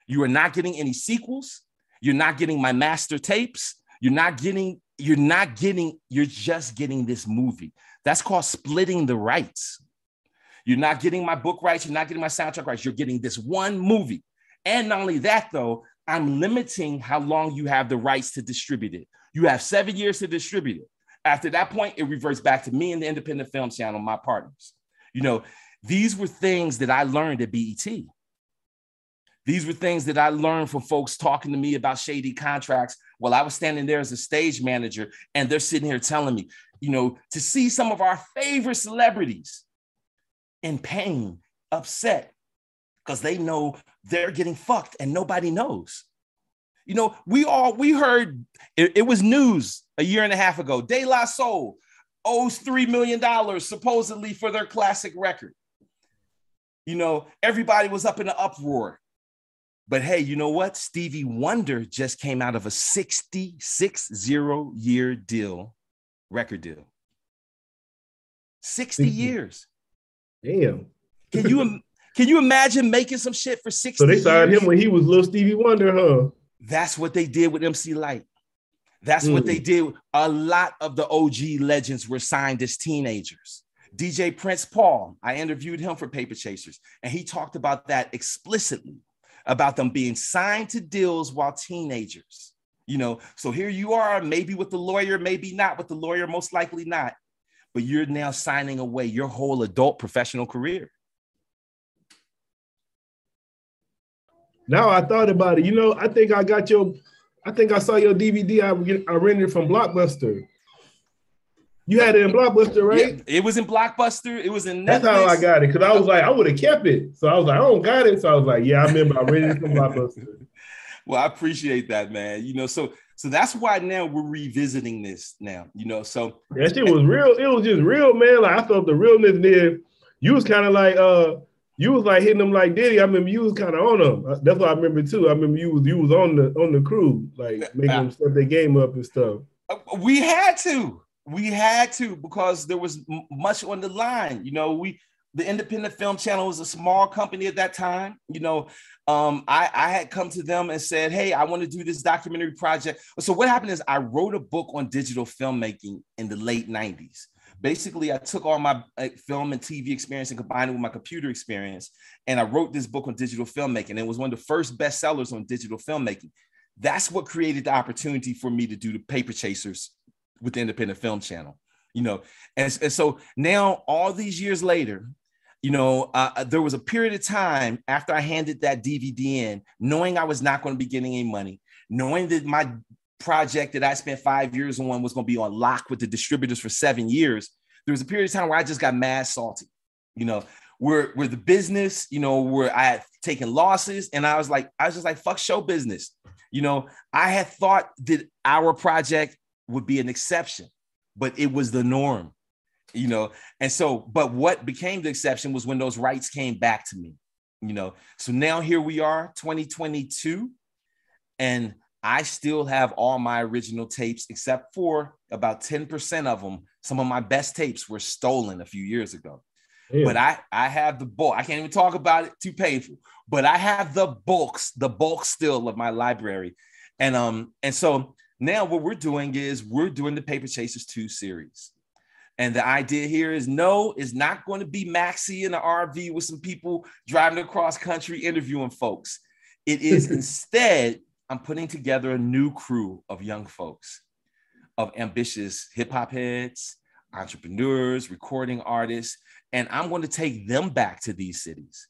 You are not getting any sequels. You're not getting my master tapes. You're not getting, you're not getting, you're just getting this movie. That's called splitting the rights. You're not getting my book rights. You're not getting my soundtrack rights. You're getting this one movie. And not only that, though, I'm limiting how long you have the rights to distribute it. You have seven years to distribute it. After that point, it reverts back to me and the independent film channel, my partners. You know, these were things that I learned at BET. These were things that I learned from folks talking to me about shady contracts while I was standing there as a stage manager, and they're sitting here telling me, you know, to see some of our favorite celebrities in pain, upset, because they know they're getting fucked and nobody knows. You know, we all we heard it, it was news a year and a half ago. De La Soul owes three million dollars supposedly for their classic record. You know, everybody was up in an uproar. But hey, you know what? Stevie Wonder just came out of a 66 zero year deal, record deal. 60 Mhm. years. Damn. Can you can you imagine making some shit for 60 So they signed years? him when he was little Stevie Wonder, huh? That's what they did with MC Lyte. That's what Mm. they did. A lot of the OG legends were signed as teenagers. DJ Prince Paul, I interviewed him for Paper Chasers, and he talked about that explicitly about them being signed to deals while teenagers. You know, so here you are, maybe with the lawyer, maybe not with the lawyer, most likely not, but you're now signing away your whole adult professional career. Now I thought about it. You know, I think I got your, I think I saw your DVD. I, I rented from Blockbuster. You had it in Blockbuster, right? Yeah, it was in Blockbuster. It was in Netflix. That's how I got it. Cause I was like, I would have kept it. So I was like, I don't got it. So I was like, yeah, I remember I rented it from Blockbuster. Well, I appreciate that, man. You know, so so that's why now we're revisiting this now. You know, so that shit was real. It was just real, man. Like I felt the realness there. You was kind of like uh you was like hitting them like Diddy. I remember you was kind of on them. Uh, that's what I remember too. I remember you was you was on the on the crew, like making them step their game up and stuff. Uh, we had to, we had to because there was much on the line. You know, we the Independent Film Channel was a small company at that time. You know, um, I, I had come to them and said, "Hey, I want to do this documentary project." So what happened is I wrote a book on digital filmmaking in the late '90s basically I took all my film and TV experience and combined it with my computer experience, and I wrote this book on digital filmmaking. It was one of the first bestsellers on digital filmmaking. That's what created the opportunity for me to do the Paper Chasers with the Independent Film Channel. You know, and, and so now all these years later, you know, uh, there was a period of time after I handed that DVD in, knowing I was not going to be getting any money, knowing that my project that I spent five years on was going to be on lock with the distributors for seven years. There was a period of time where I just got mad salty, you know, where where the business, you know, where I had taken losses, and I was like, I was just like, fuck show business. You know, I had thought that our project would be an exception, but it was the norm, you know. And so, but what became the exception was when those rights came back to me, you know. So now here we are, 2022, and I still have all my original tapes, except for about 10% of them. Some of my best tapes were stolen a few years ago. Yeah. But I, I have the bulk. I can't even talk about it, too painful. But I have the bulks, the bulk still of my library. And um, and so now what we're doing is we're doing the Paper Chasers 2 series. And the idea here is no, it's not going to be Maxi in an RV with some people driving across country interviewing folks. It is instead I'm putting together a new crew of young folks, of ambitious hip hop heads, entrepreneurs, recording artists, and I'm going to take them back to these cities.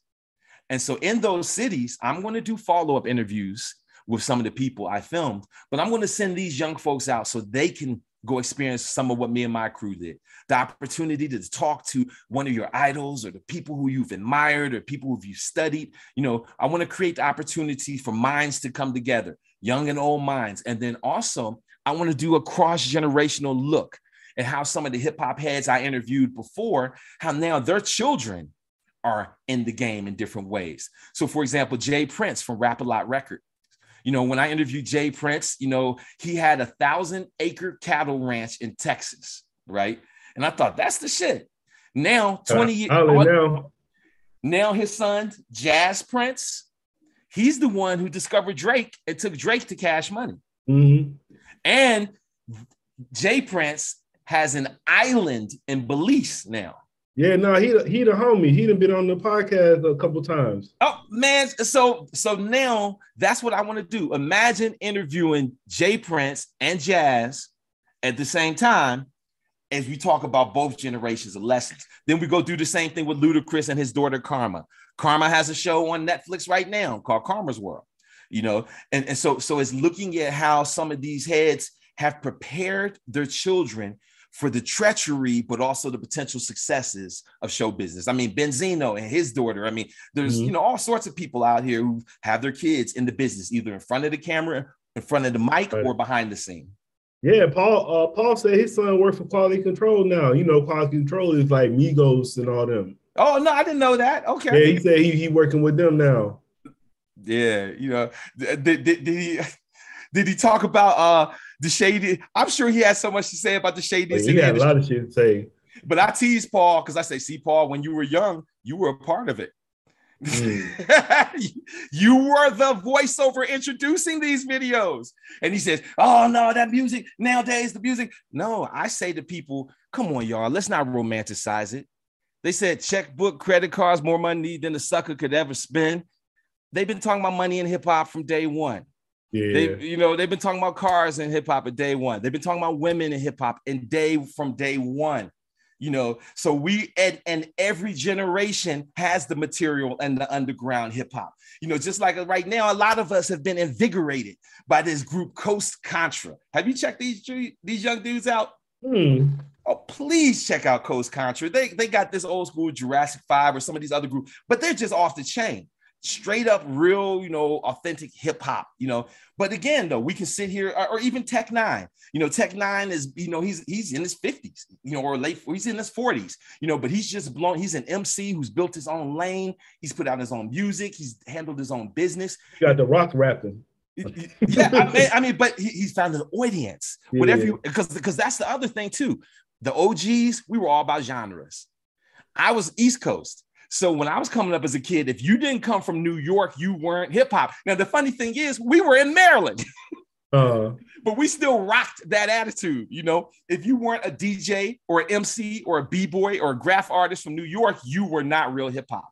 And so in those cities, I'm going to do follow up interviews with some of the people I filmed, but I'm going to send these young folks out so they can go experience some of what me and my crew did. The opportunity to talk to one of your idols or the people who you've admired or people who you've studied. You know, I want to create the opportunity for minds to come together, young and old minds. And then also, I want to do a cross generational look at how some of the hip hop heads I interviewed before, how now their children are in the game in different ways. So, for example, Jay Prince from Rap A Lot Record you know, when I interviewed Jay Prince, you know, he had a thousand acre cattle ranch in Texas, right? And I thought that's the shit. Now, 20 years now. now his son, Jas Prince, he's the one who discovered Drake and took Drake to cash money. Mm-hmm. And Jay Prince has an island in Belize now. Yeah, no, he he the homie. He done been on the podcast a couple times. Oh man, so so now that's what I want to do. Imagine interviewing J. Prince and Jas at the same time as we talk about both generations of lessons. Then we go do the same thing with Ludacris and his daughter Karma. Karma has a show on Netflix right now called Karma's World. You know, and, and so so it's looking at how some of these heads have prepared their children for the treachery, but also the potential successes of show business. I mean, Benzino and his daughter. I mean, there's mm-hmm. you know all sorts of people out here who have their kids in the business, either in front of the camera, in front of the mic, right. or behind the scene. Yeah, Paul. Uh, Paul said his son works for Quality Control now. You know, Quality Control is like Migos and all them. Oh no, I didn't know that. Okay. Yeah, he said he he working with them now. Yeah, you know, did, did, did he did he talk about uh the shady? I'm sure he has so much to say about the shady. He had a lot of shit to say. But I tease Paul because I say, see, Paul, when you were young, you were a part of it. Mm. you were the voiceover introducing these videos. And he says, Oh no, that music nowadays, the music. No, I say to people, come on, y'all, let's not romanticize it. They said checkbook, credit cards, more money than a sucker could ever spend. They've been talking about money in hip hop from day one. Yeah. They, you know, they've been talking about cars in hip hop at day one. They've been talking about women in hip hop and day from day one. You know, so we and, and every generation has the material and the underground hip hop. You know, just like right now, a lot of us have been invigorated by this group Coast Contra. Have you checked these these young dudes out? Hmm. Oh, please check out Coast Contra. They they got this old school Jurassic Five or some of these other groups, but they're just off the chain straight up real, you know, authentic hip hop, you know. But again, though, we can sit here, or, or, even Tech N9ne, you know, Tech N9ne is, you know, he's he's in his 50s, you know, or late, he's in his 40s, you know, but he's just blown, he's an MC who's built his own lane, he's put out his own music, he's handled his own business. You got the rock rapping. yeah, I mean, I mean, but he, he's found an audience, yeah. whatever you because because that's the other thing too. The OGs, we were all about genres. I was East Coast. So when I was coming up as a kid, if you didn't come from New York, you weren't hip hop. Now the funny thing is, we were in Maryland. Uh, but we still rocked that attitude, you know. If you weren't a DJ or an MC or a b-boy or a graph artist from New York, you were not real hip hop.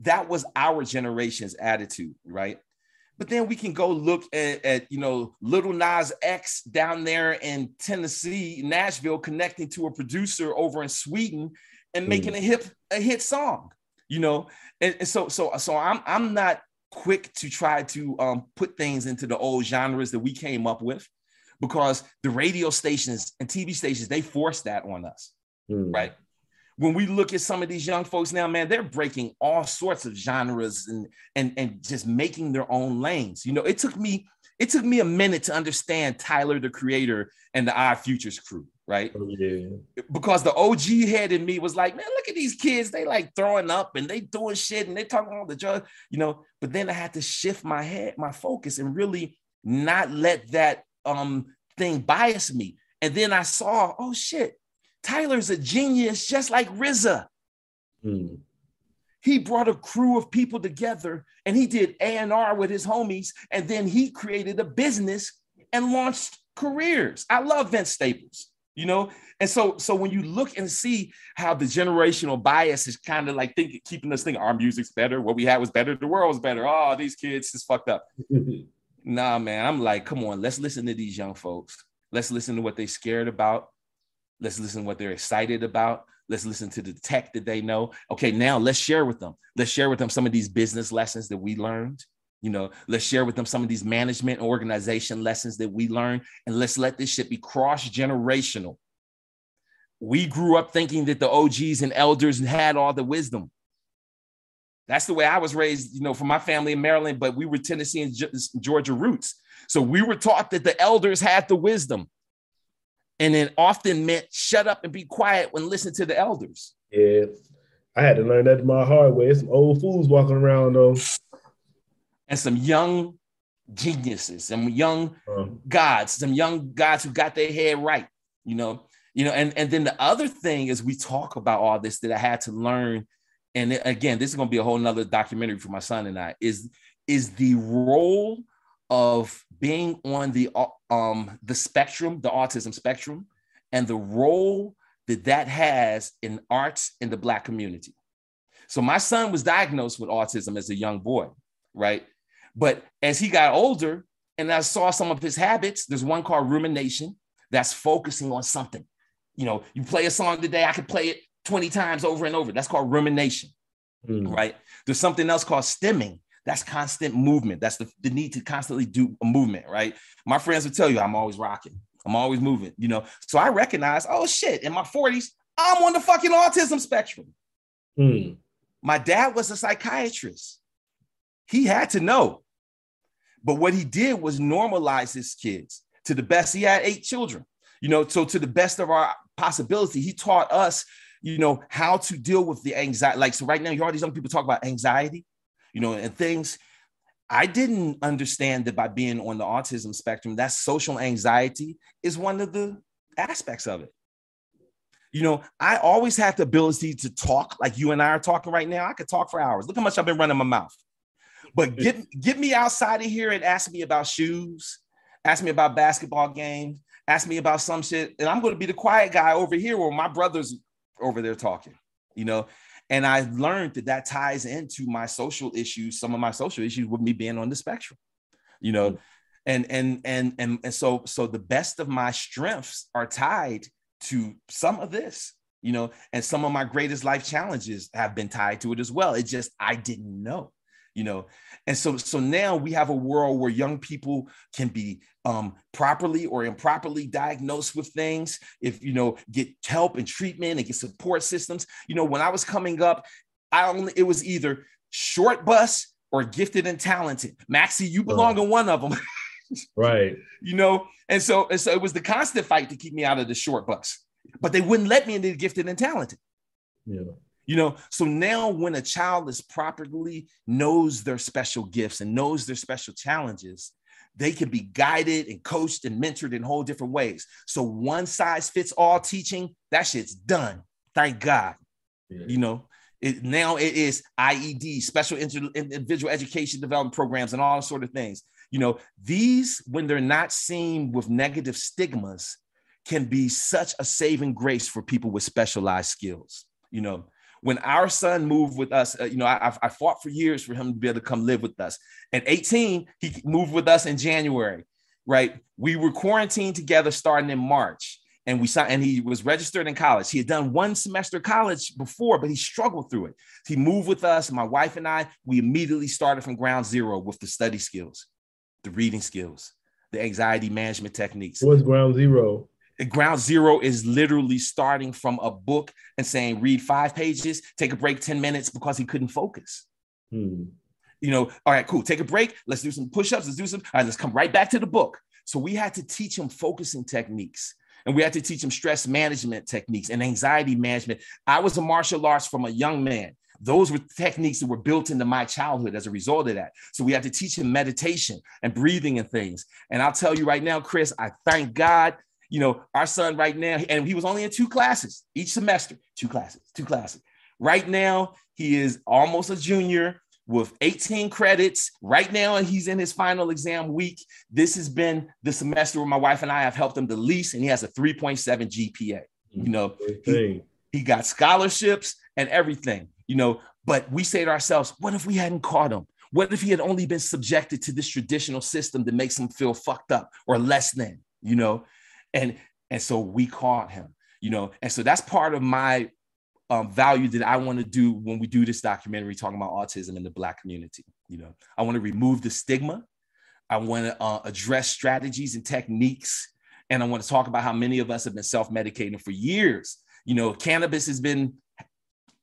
That was our generation's attitude, right? But then we can go look at, at, you know Lil Nas X down there in Tennessee, Nashville, connecting to a producer over in Sweden and making mm. a hip a hit song you know? And, and, so so so i'm i'm not quick to try to um, put things into the old genres that we came up with because the radio stations and tv stations they force that on us mm. right? When we look at some of these young folks now man they're breaking all sorts of genres and and and just making their own lanes. You know it took me it took me a minute to understand tyler the creator and the odd futures crew right? Oh, yeah. Because the OG head in me was like, man, look at these kids. They like throwing up and they doing shit and they talking all the drugs, you know. But then I had to shift my head, my focus, and really not let that um thing bias me. And then I saw, oh shit, Tyler's a genius, just like RZA. Hmm. He brought a crew of people together and he did A&R with his homies. And then he created a business and launched careers. I love Vince Staples you know? And so so when you look and see how the generational bias is kind of like thinking keeping us thinking our music's better. What we had was better. The world was better. Oh these kids is fucked up. Nah man i'm like come on let's listen to these young folks. Let's listen to what they're scared about. Let's listen to what they're excited about. Let's listen to the tech that they know. Okay now let's share with them. Let's share with them some of these business lessons that we learned you know, let's share with them some of these management and organization lessons that we learned, and let's let this shit be cross generational. We grew up thinking that the OGs and elders had all the wisdom. That's the way I was raised, you know, from my family in Maryland, but we were Tennessee and Georgia roots. So we were taught that the elders had the wisdom. And it often meant shut up and be quiet when listening to the elders. Yeah. I had to learn that my hard way. Some old fools walking around though and some young geniuses, some young uh-huh. gods, some young gods who got their head right, you know. You know, and, and then the other thing is we talk about all this that I had to learn. And again, this is going to be a whole nother documentary for my son and I is is the role of being on the um the spectrum, the autism spectrum, and the role that that has in arts in the black community. So my son was diagnosed with autism as a young boy, right? But as he got older and I saw some of his habits, there's one called rumination that's focusing on something. You know, you play a song today, I could play it 20 times over and over. That's called rumination, mm. right? There's something else called stimming. That's constant movement. That's the, the need to constantly do a movement, right? My friends will tell you I'm always rocking. I'm always moving, you know. So I recognize, oh shit, in my 40s, I'm on the fucking autism spectrum. Mm. My dad was a psychiatrist. He had to know but what he did was normalize his kids to the best. He had eight children, you know, so to the best of our possibility, he taught us, you know, how to deal with the anxiety. Like, so right now, you all these young people talk about anxiety, you know, and things. I didn't understand that by being on the autism spectrum, that social anxiety is one of the aspects of it. You know, I always had the ability to talk like you and I are talking right now. I could talk for hours. Look how much I've been running my mouth. But get get me outside of here and ask me about shoes, ask me about basketball games, ask me about some shit, and I'm going to be the quiet guy over here while my brother's over there talking. you know. And I learned that that ties into my social issues, some of my social issues with me being on the spectrum, you know. Mm. And and and and and so so the best of my strengths are tied to some of this, you know, and some of my greatest life challenges have been tied to it as well. It just I didn't know, you know. And so so now we have a world where young people can be um, properly or improperly diagnosed with things, if you know, get help and treatment and get support systems. You know, when I was coming up, I only it was either short bus or gifted and talented. Maxie, you belong in one of them. right. You know, and so and so it was the constant fight to keep me out of the short bus, but they wouldn't let me into the gifted and talented. Yeah. You know, so now when a child is properly knows their special gifts and knows their special challenges, they can be guided and coached and mentored in whole different ways. So one size fits all teaching, that shit's done. Thank God. Yeah. You know, it, now it is IED, special individual education development programs, and all sort of things. You know, these when they're not seen with negative stigmas, can be such a saving grace for people with specialized skills. You know, when our son moved with us, uh, you know, I, I fought for years for him to be able to come live with us. At 18, he moved with us in January, right? We were quarantined together starting in March. And we saw, and he was registered in college. He had done one semester college before, but he struggled through it. He moved with us. My wife and I, we immediately started from ground zero with the study skills, the reading skills, the anxiety management techniques. What's ground zero? Ground zero is literally starting from a book and saying read five pages take a break 10 minutes because he couldn't focus hmm. you know all right cool take a break let's do some push-ups let's do some all right let's come right back to the book so we had to teach him focusing techniques and we had to teach him stress management techniques and anxiety management i was a martial arts from a young man those were techniques that were built into my childhood as a result of that. So we had to teach him meditation and breathing and things. And I'll tell you right now, Chris, I thank God you know, our son right now, and he was only in two classes each semester, two classes, two classes. Right now, he is almost a junior with 18 credits. Right now, he's in his final exam week. This has been the semester where my wife and I have helped him the least, and he has a 3.7 GPA. Mm-hmm. You know, he, he got scholarships and everything, you know, but we say to ourselves, what if we hadn't caught him? What if he had only been subjected to this traditional system that makes him feel fucked up or less than, you know? And and so we caught him you know? And so that's part of my um, value that i want to do when we do this documentary talking about autism in the black community you know? I want to remove the stigma. I want to uh, address strategies and techniques. And i want to talk about how many of us have been self-medicating for years. You know cannabis has been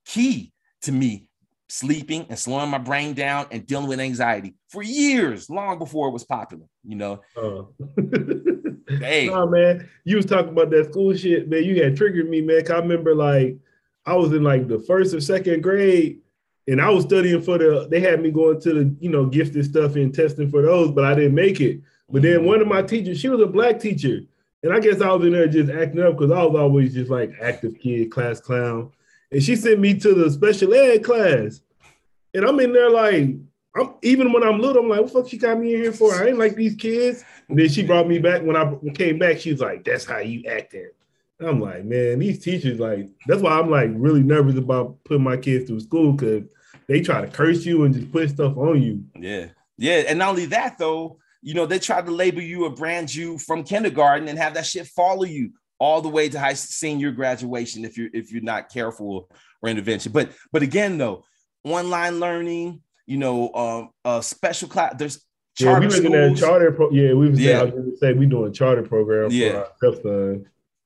key to me sleeping and slowing my brain down and dealing with anxiety for years, long before it was popular, you know. Uh. hey. Nah, man, you was talking about that school shit, man. You had triggered me, man. I remember like I was in like the first or second grade, and I was studying for the. They had me going to the you know gifted stuff and testing for those, but I didn't make it. But then mm-hmm. one of my teachers, she was a black teacher, and I guess I was in there just acting up because I was always just like active kid, class clown and she sent me to the special ed class. And I'm in there like, I'm even when I'm little, I'm like, what the fuck she got me in here for? I ain't like these kids. And then she brought me back when I came back. She was like, that's how you acting. I'm like, man, these teachers, like, that's why I'm like really nervous about putting my kids through school because they try to curse you and just put stuff on you. Yeah. Yeah. And not only that, though, you know, they try to label you or brand you from kindergarten and have that shit follow you all the way to high senior graduation if you're if you're not careful or intervention. But but again though, online learning, you know, uh, uh special class. There's yeah, we looking at charter. Pro- yeah, we was yeah. I was going to say we doing charter program yeah. for our son.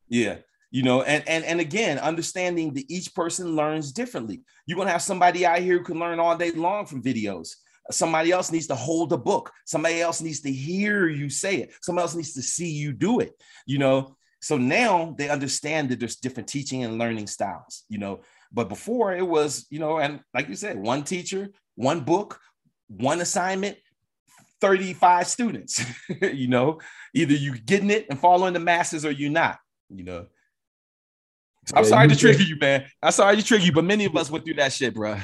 Yeah, you know, and and and again, understanding that each person learns differently. You're gonna have somebody out here who can learn all day long from videos. Somebody else needs to hold a book. Somebody else needs to hear you say it. Somebody else needs to see you do it. You know, so now they understand that there's different teaching and learning styles, you know. But before it was, you know, and like you said, one teacher, one book, one assignment, 35 students, you know, either you getting it and following the masses or you're not, you know. So I'm yeah, sorry to trigger you, man. I'm sorry to trigger you, but many of us went through that shit, bro.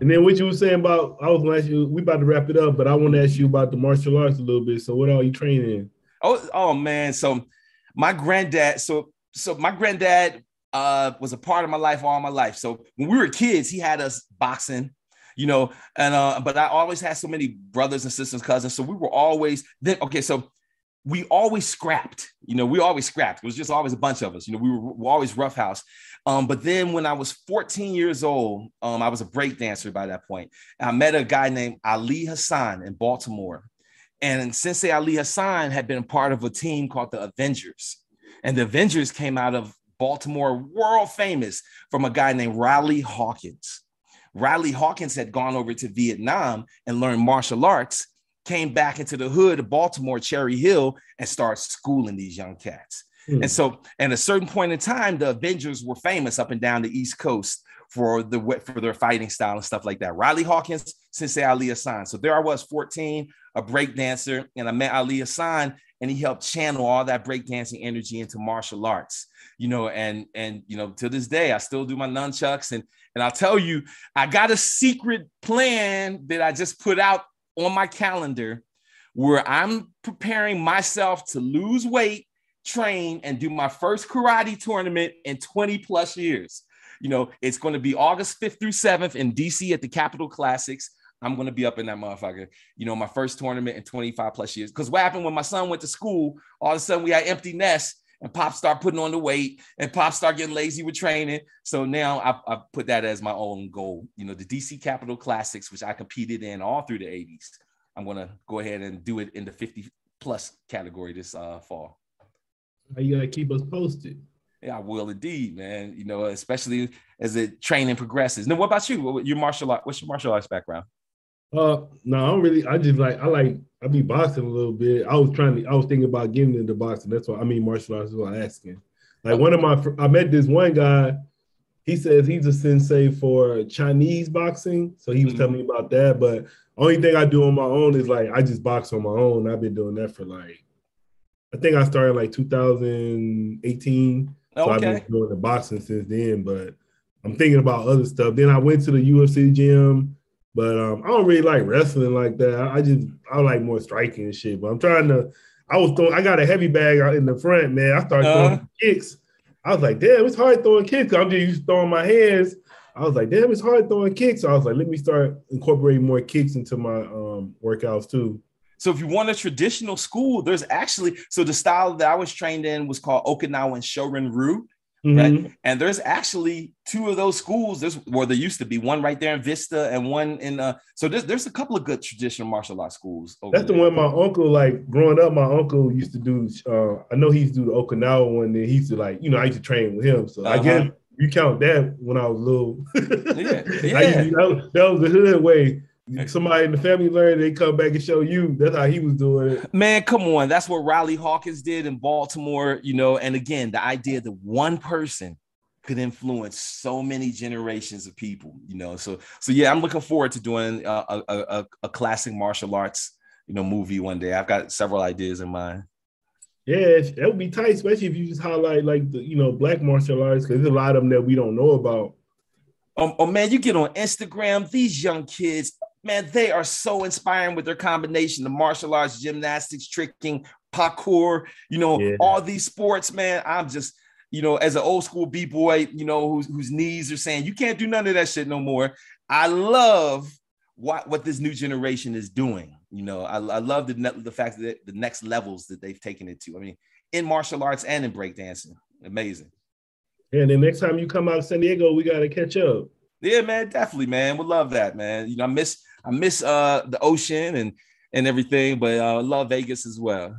And then what you were saying about, I was gonna ask you, we about to wrap it up, but I want to ask you about the martial arts a little bit. So what are you training in? Oh, oh man. So my granddad, so so my granddad uh, was a part of my life all my life. So when we were kids, he had us boxing, you know, and uh, but I always had so many brothers and sisters, cousins. So we were always then okay. So we always scrapped, you know, we always scrapped. It was just always a bunch of us, you know, we were, we were always roughhouse. Um, but then when I was 14 years old, um, I was a break dancer by that point. I met a guy named Ali Hassan in Baltimore. And Sensei Ali Hassan had been part of a team called the Avengers. And the Avengers came out of Baltimore, world famous from a guy named Riley Hawkins. Riley Hawkins had gone over to Vietnam and learned martial arts, came back into the hood of Baltimore, Cherry Hill, and started schooling these young cats. Mm. And so, at a certain point in time, the Avengers were famous up and down the East Coast for the for their fighting style and stuff like that. Riley Hawkins, Sensei Ali Hassan. So there I was, 14, a break dancer, and I met Ali Hassan, and he helped channel all that breakdancing energy into martial arts you know and and you know to this day i still do my nunchucks. And and i'll tell you i got a secret plan that i just put out on my calendar where i'm preparing myself to lose weight train and do my first karate tournament in 20 plus years. You know it's going to be august 5th through 7th in dc at the capitol classics I'm gonna be up in that motherfucker. You know, my first tournament in 25 plus years. Because what happened when my son went to school, all of a sudden we had empty nests and Pop start putting on the weight and Pop start getting lazy with training. So now I, I put that as my own goal. You know, the DC Capitol Classics, which I competed in all through the 80s. I'm gonna go ahead and do it in the 50 plus category this uh, fall. You gotta keep us posted. Yeah, I will indeed, man. You know, especially as the training progresses. Now, what about you? Your martial art? What's your martial arts background? Uh, no, I don't really. I just like I like I be boxing a little bit. I was trying to. I was thinking about getting into boxing. That's why I mean martial arts is what I'm asking. Like one of my, I met this one guy. He says he's a sensei for Chinese boxing, so he was telling me about that. But only thing I do on my own is like I just box on my own. I've been doing that for like, I think I started like 2018. Okay. So I've been doing the boxing since then. But I'm thinking about other stuff. Then I went to the UFC gym but um, I don't really like wrestling like that. I, just I like more striking and shit. But I'm trying to. I was throwing. I got a heavy bag out in the front, man. I started uh-huh. throwing kicks. I was like, damn, it's hard throwing kicks. I'm just used to throwing my hands. I was like, damn, it's hard throwing kicks. So I was like, let me start incorporating more kicks into my um, workouts too. So if you want a traditional school, there's actually so the style that I was trained in was called Okinawan Shorin Ryu. Mm-hmm. Right? And there's actually two of those schools. There's where there used to be one right there in Vista and one in uh so there's there's a couple of good traditional martial arts schools. That's the one my uncle like growing up. My uncle used to do. Uh, I know he used to do the Okinawa one. Then he used to like you know I used to train with him. So uh-huh. I guess you count that when I was little. yeah, yeah. that, that was the hood way somebody in the family learned, they come back and show you. That's how he was doing it. Man, come on. That's what Riley Hawkins did in Baltimore, you know. And again, the idea that one person could influence so many generations of people, you know. So, so yeah, I'm looking forward to doing a, a, a, a classic martial arts, you know, movie one day. I've got several ideas in mind. Yeah, that would be tight, especially if you just highlight like the you know black martial arts because there's a lot of them that we don't know about. Um, oh man, you get on Instagram, these young kids man, they are so inspiring with their combination the martial arts, gymnastics, tricking, parkour, you know, yeah. all these sports, man. I'm just, you know, as an old school B boy, you know, whose, whose knees are saying, you can't do none of that shit no more. I love what, what this new generation is doing. You know, I, I love the, the fact that the next levels that they've taken it to. I mean, in martial arts and in breakdancing. Amazing. And the next time you come out of San Diego, we got to catch up. Yeah, man, definitely, man. We love that, man. You know, I miss I miss uh the ocean and and everything, but I uh, love Vegas as well.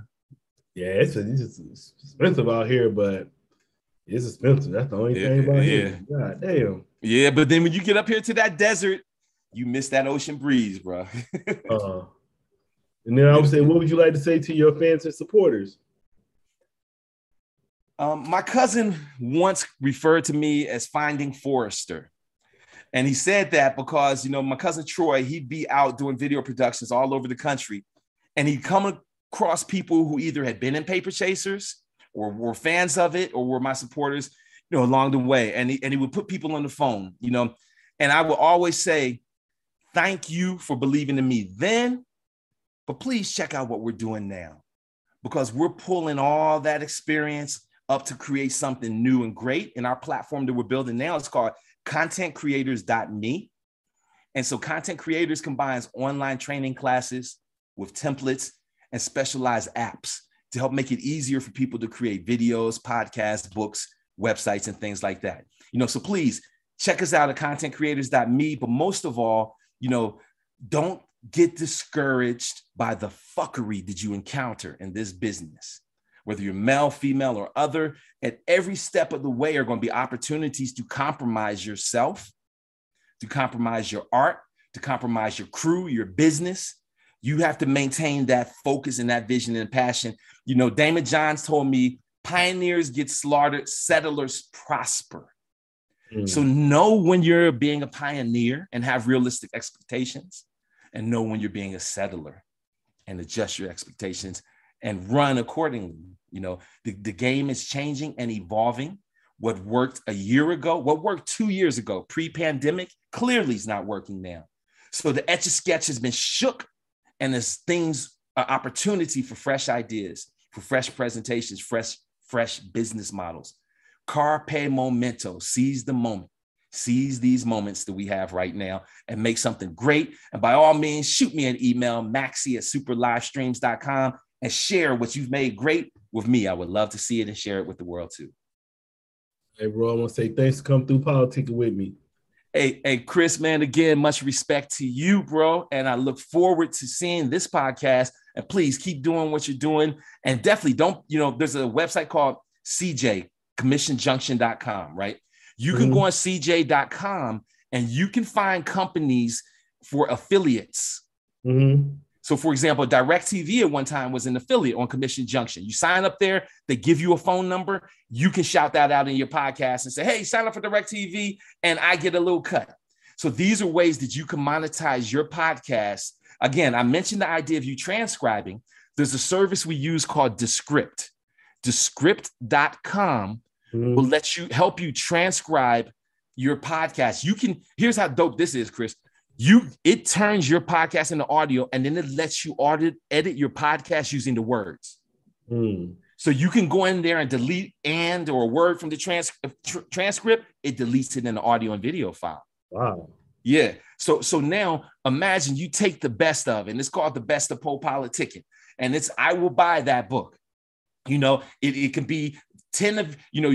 Yeah, it's, a, it's expensive out here, but it's expensive. That's the only yeah, thing about yeah. here. God damn. Yeah, but then when you get up here to that desert, you miss that ocean breeze, bro. uh, and then I would say, what would you like to say to your fans and supporters? Um, my cousin once referred to me as finding Forrester. And he said that because, you know, my cousin Troy, he'd be out doing video productions all over the country. And he'd come across people who either had been in Paper Chasers or were fans of it or were my supporters, you know, along the way. And he, and he would put people on the phone, you know. And I would always say, thank you for believing in me then, but please check out what we're doing now because we're pulling all that experience up to create something new and great. And our platform that we're building now is called contentcreators.me. And so content creators combines online training classes with templates and specialized apps to help make it easier for people to create videos, podcasts, books, websites, and things like that. You know, so please check us out at contentcreators.me. But most of all, you know, don't get discouraged by the fuckery that you encounter in this business. Whether you're male, female, or other, at every step of the way are going to be opportunities to compromise yourself, to compromise your art, to compromise your crew, your business. You have to maintain that focus and that vision and passion. You know, Damon Johns told me pioneers get slaughtered, settlers prosper. Mm. So know when you're being a pioneer and have realistic expectations, and know when you're being a settler and adjust your expectations and run accordingly. You know, the, the game is changing and evolving. What worked a year ago, what worked two years ago, pre-pandemic, clearly is not working now. So the etch a sketch has been shook, and there's things, uh, opportunity for fresh ideas, for fresh presentations, fresh, fresh business models. Carpe momento, seize the moment, seize these moments that we have right now and make something great. And by all means, shoot me an email, maxi at superlivestreams.com, and share what you've made great with me. I would love to see it and share it with the world too. Hey, bro, I want to say thanks for coming through politicking with me. Hey, hey, Chris, man, again, much respect to you, bro. And I look forward to seeing this podcast. And please keep doing what you're doing. And definitely don't, you know, there's a website called CJ, commissionjunction.com, right? You can mm-hmm. go on CJ.com and you can find companies for affiliates. Mm-hmm. So, for example, DirecTV at one time was an affiliate on Commission Junction. You sign up there, they give you a phone number. You can shout that out in your podcast and say, hey, sign up for DirecTV and I get a little cut. So, these are ways that you can monetize your podcast. Again, I mentioned the idea of you transcribing. There's a service we use called Descript. Descript.com mm-hmm. will let you help you transcribe your podcast. You can, here's how dope this is, Chris you it turns your podcast into audio and then it lets you audit edit your podcast using the words. Mm. so you can go in there and delete and or a word from the trans, tr- transcript. It deletes it in the audio and video file. Wow. Yeah. So so now imagine you take the best of and it's called the best of Poe Politicking and it's i will buy that book. You know it, it can be 10 of you know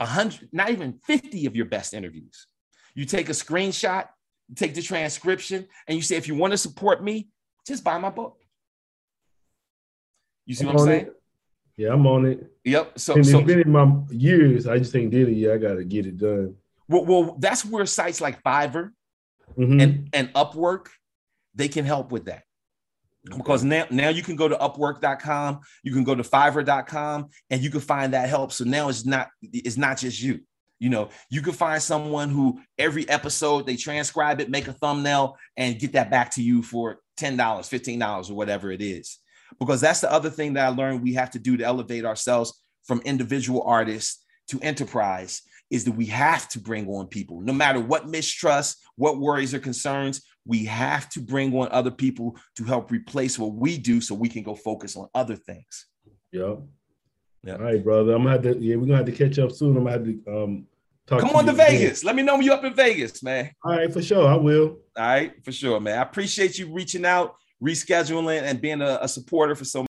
a hundred not even 50 of your best interviews. You take a screenshot take the transcription, and you say, if you want to support me, just buy my book. You see I'm what I'm saying? It. Yeah, I'm on it. Yep. So, and so it's been in my years. I just ain't did it yet. I got to get it done. Well, well, that's where sites like Fiverr mm-hmm. and, and Upwork they can help with that. Because now, now you can go to upwork.com, you can go to fiverr.com, and you can find that help. So now it's not it's not just you. You know, you can find someone who every episode they transcribe it, make a thumbnail, and get that back to you for $10, $15, or whatever it is. Because that's the other thing that I learned we have to do to elevate ourselves from individual artists to enterprise is that we have to bring on people, no matter what mistrust, what worries or concerns, we have to bring on other people to help replace what we do so we can go focus on other things. Yeah. Yeah. All right, brother. I'm gonna have to. Yeah, we're gonna have to catch up soon. I'm gonna have to um Talk Come to on to Vegas. Again. Let me know when you're up in Vegas, man. All right, for sure. I will. All right, for sure, man. I appreciate you reaching out, rescheduling, and being a, a supporter for so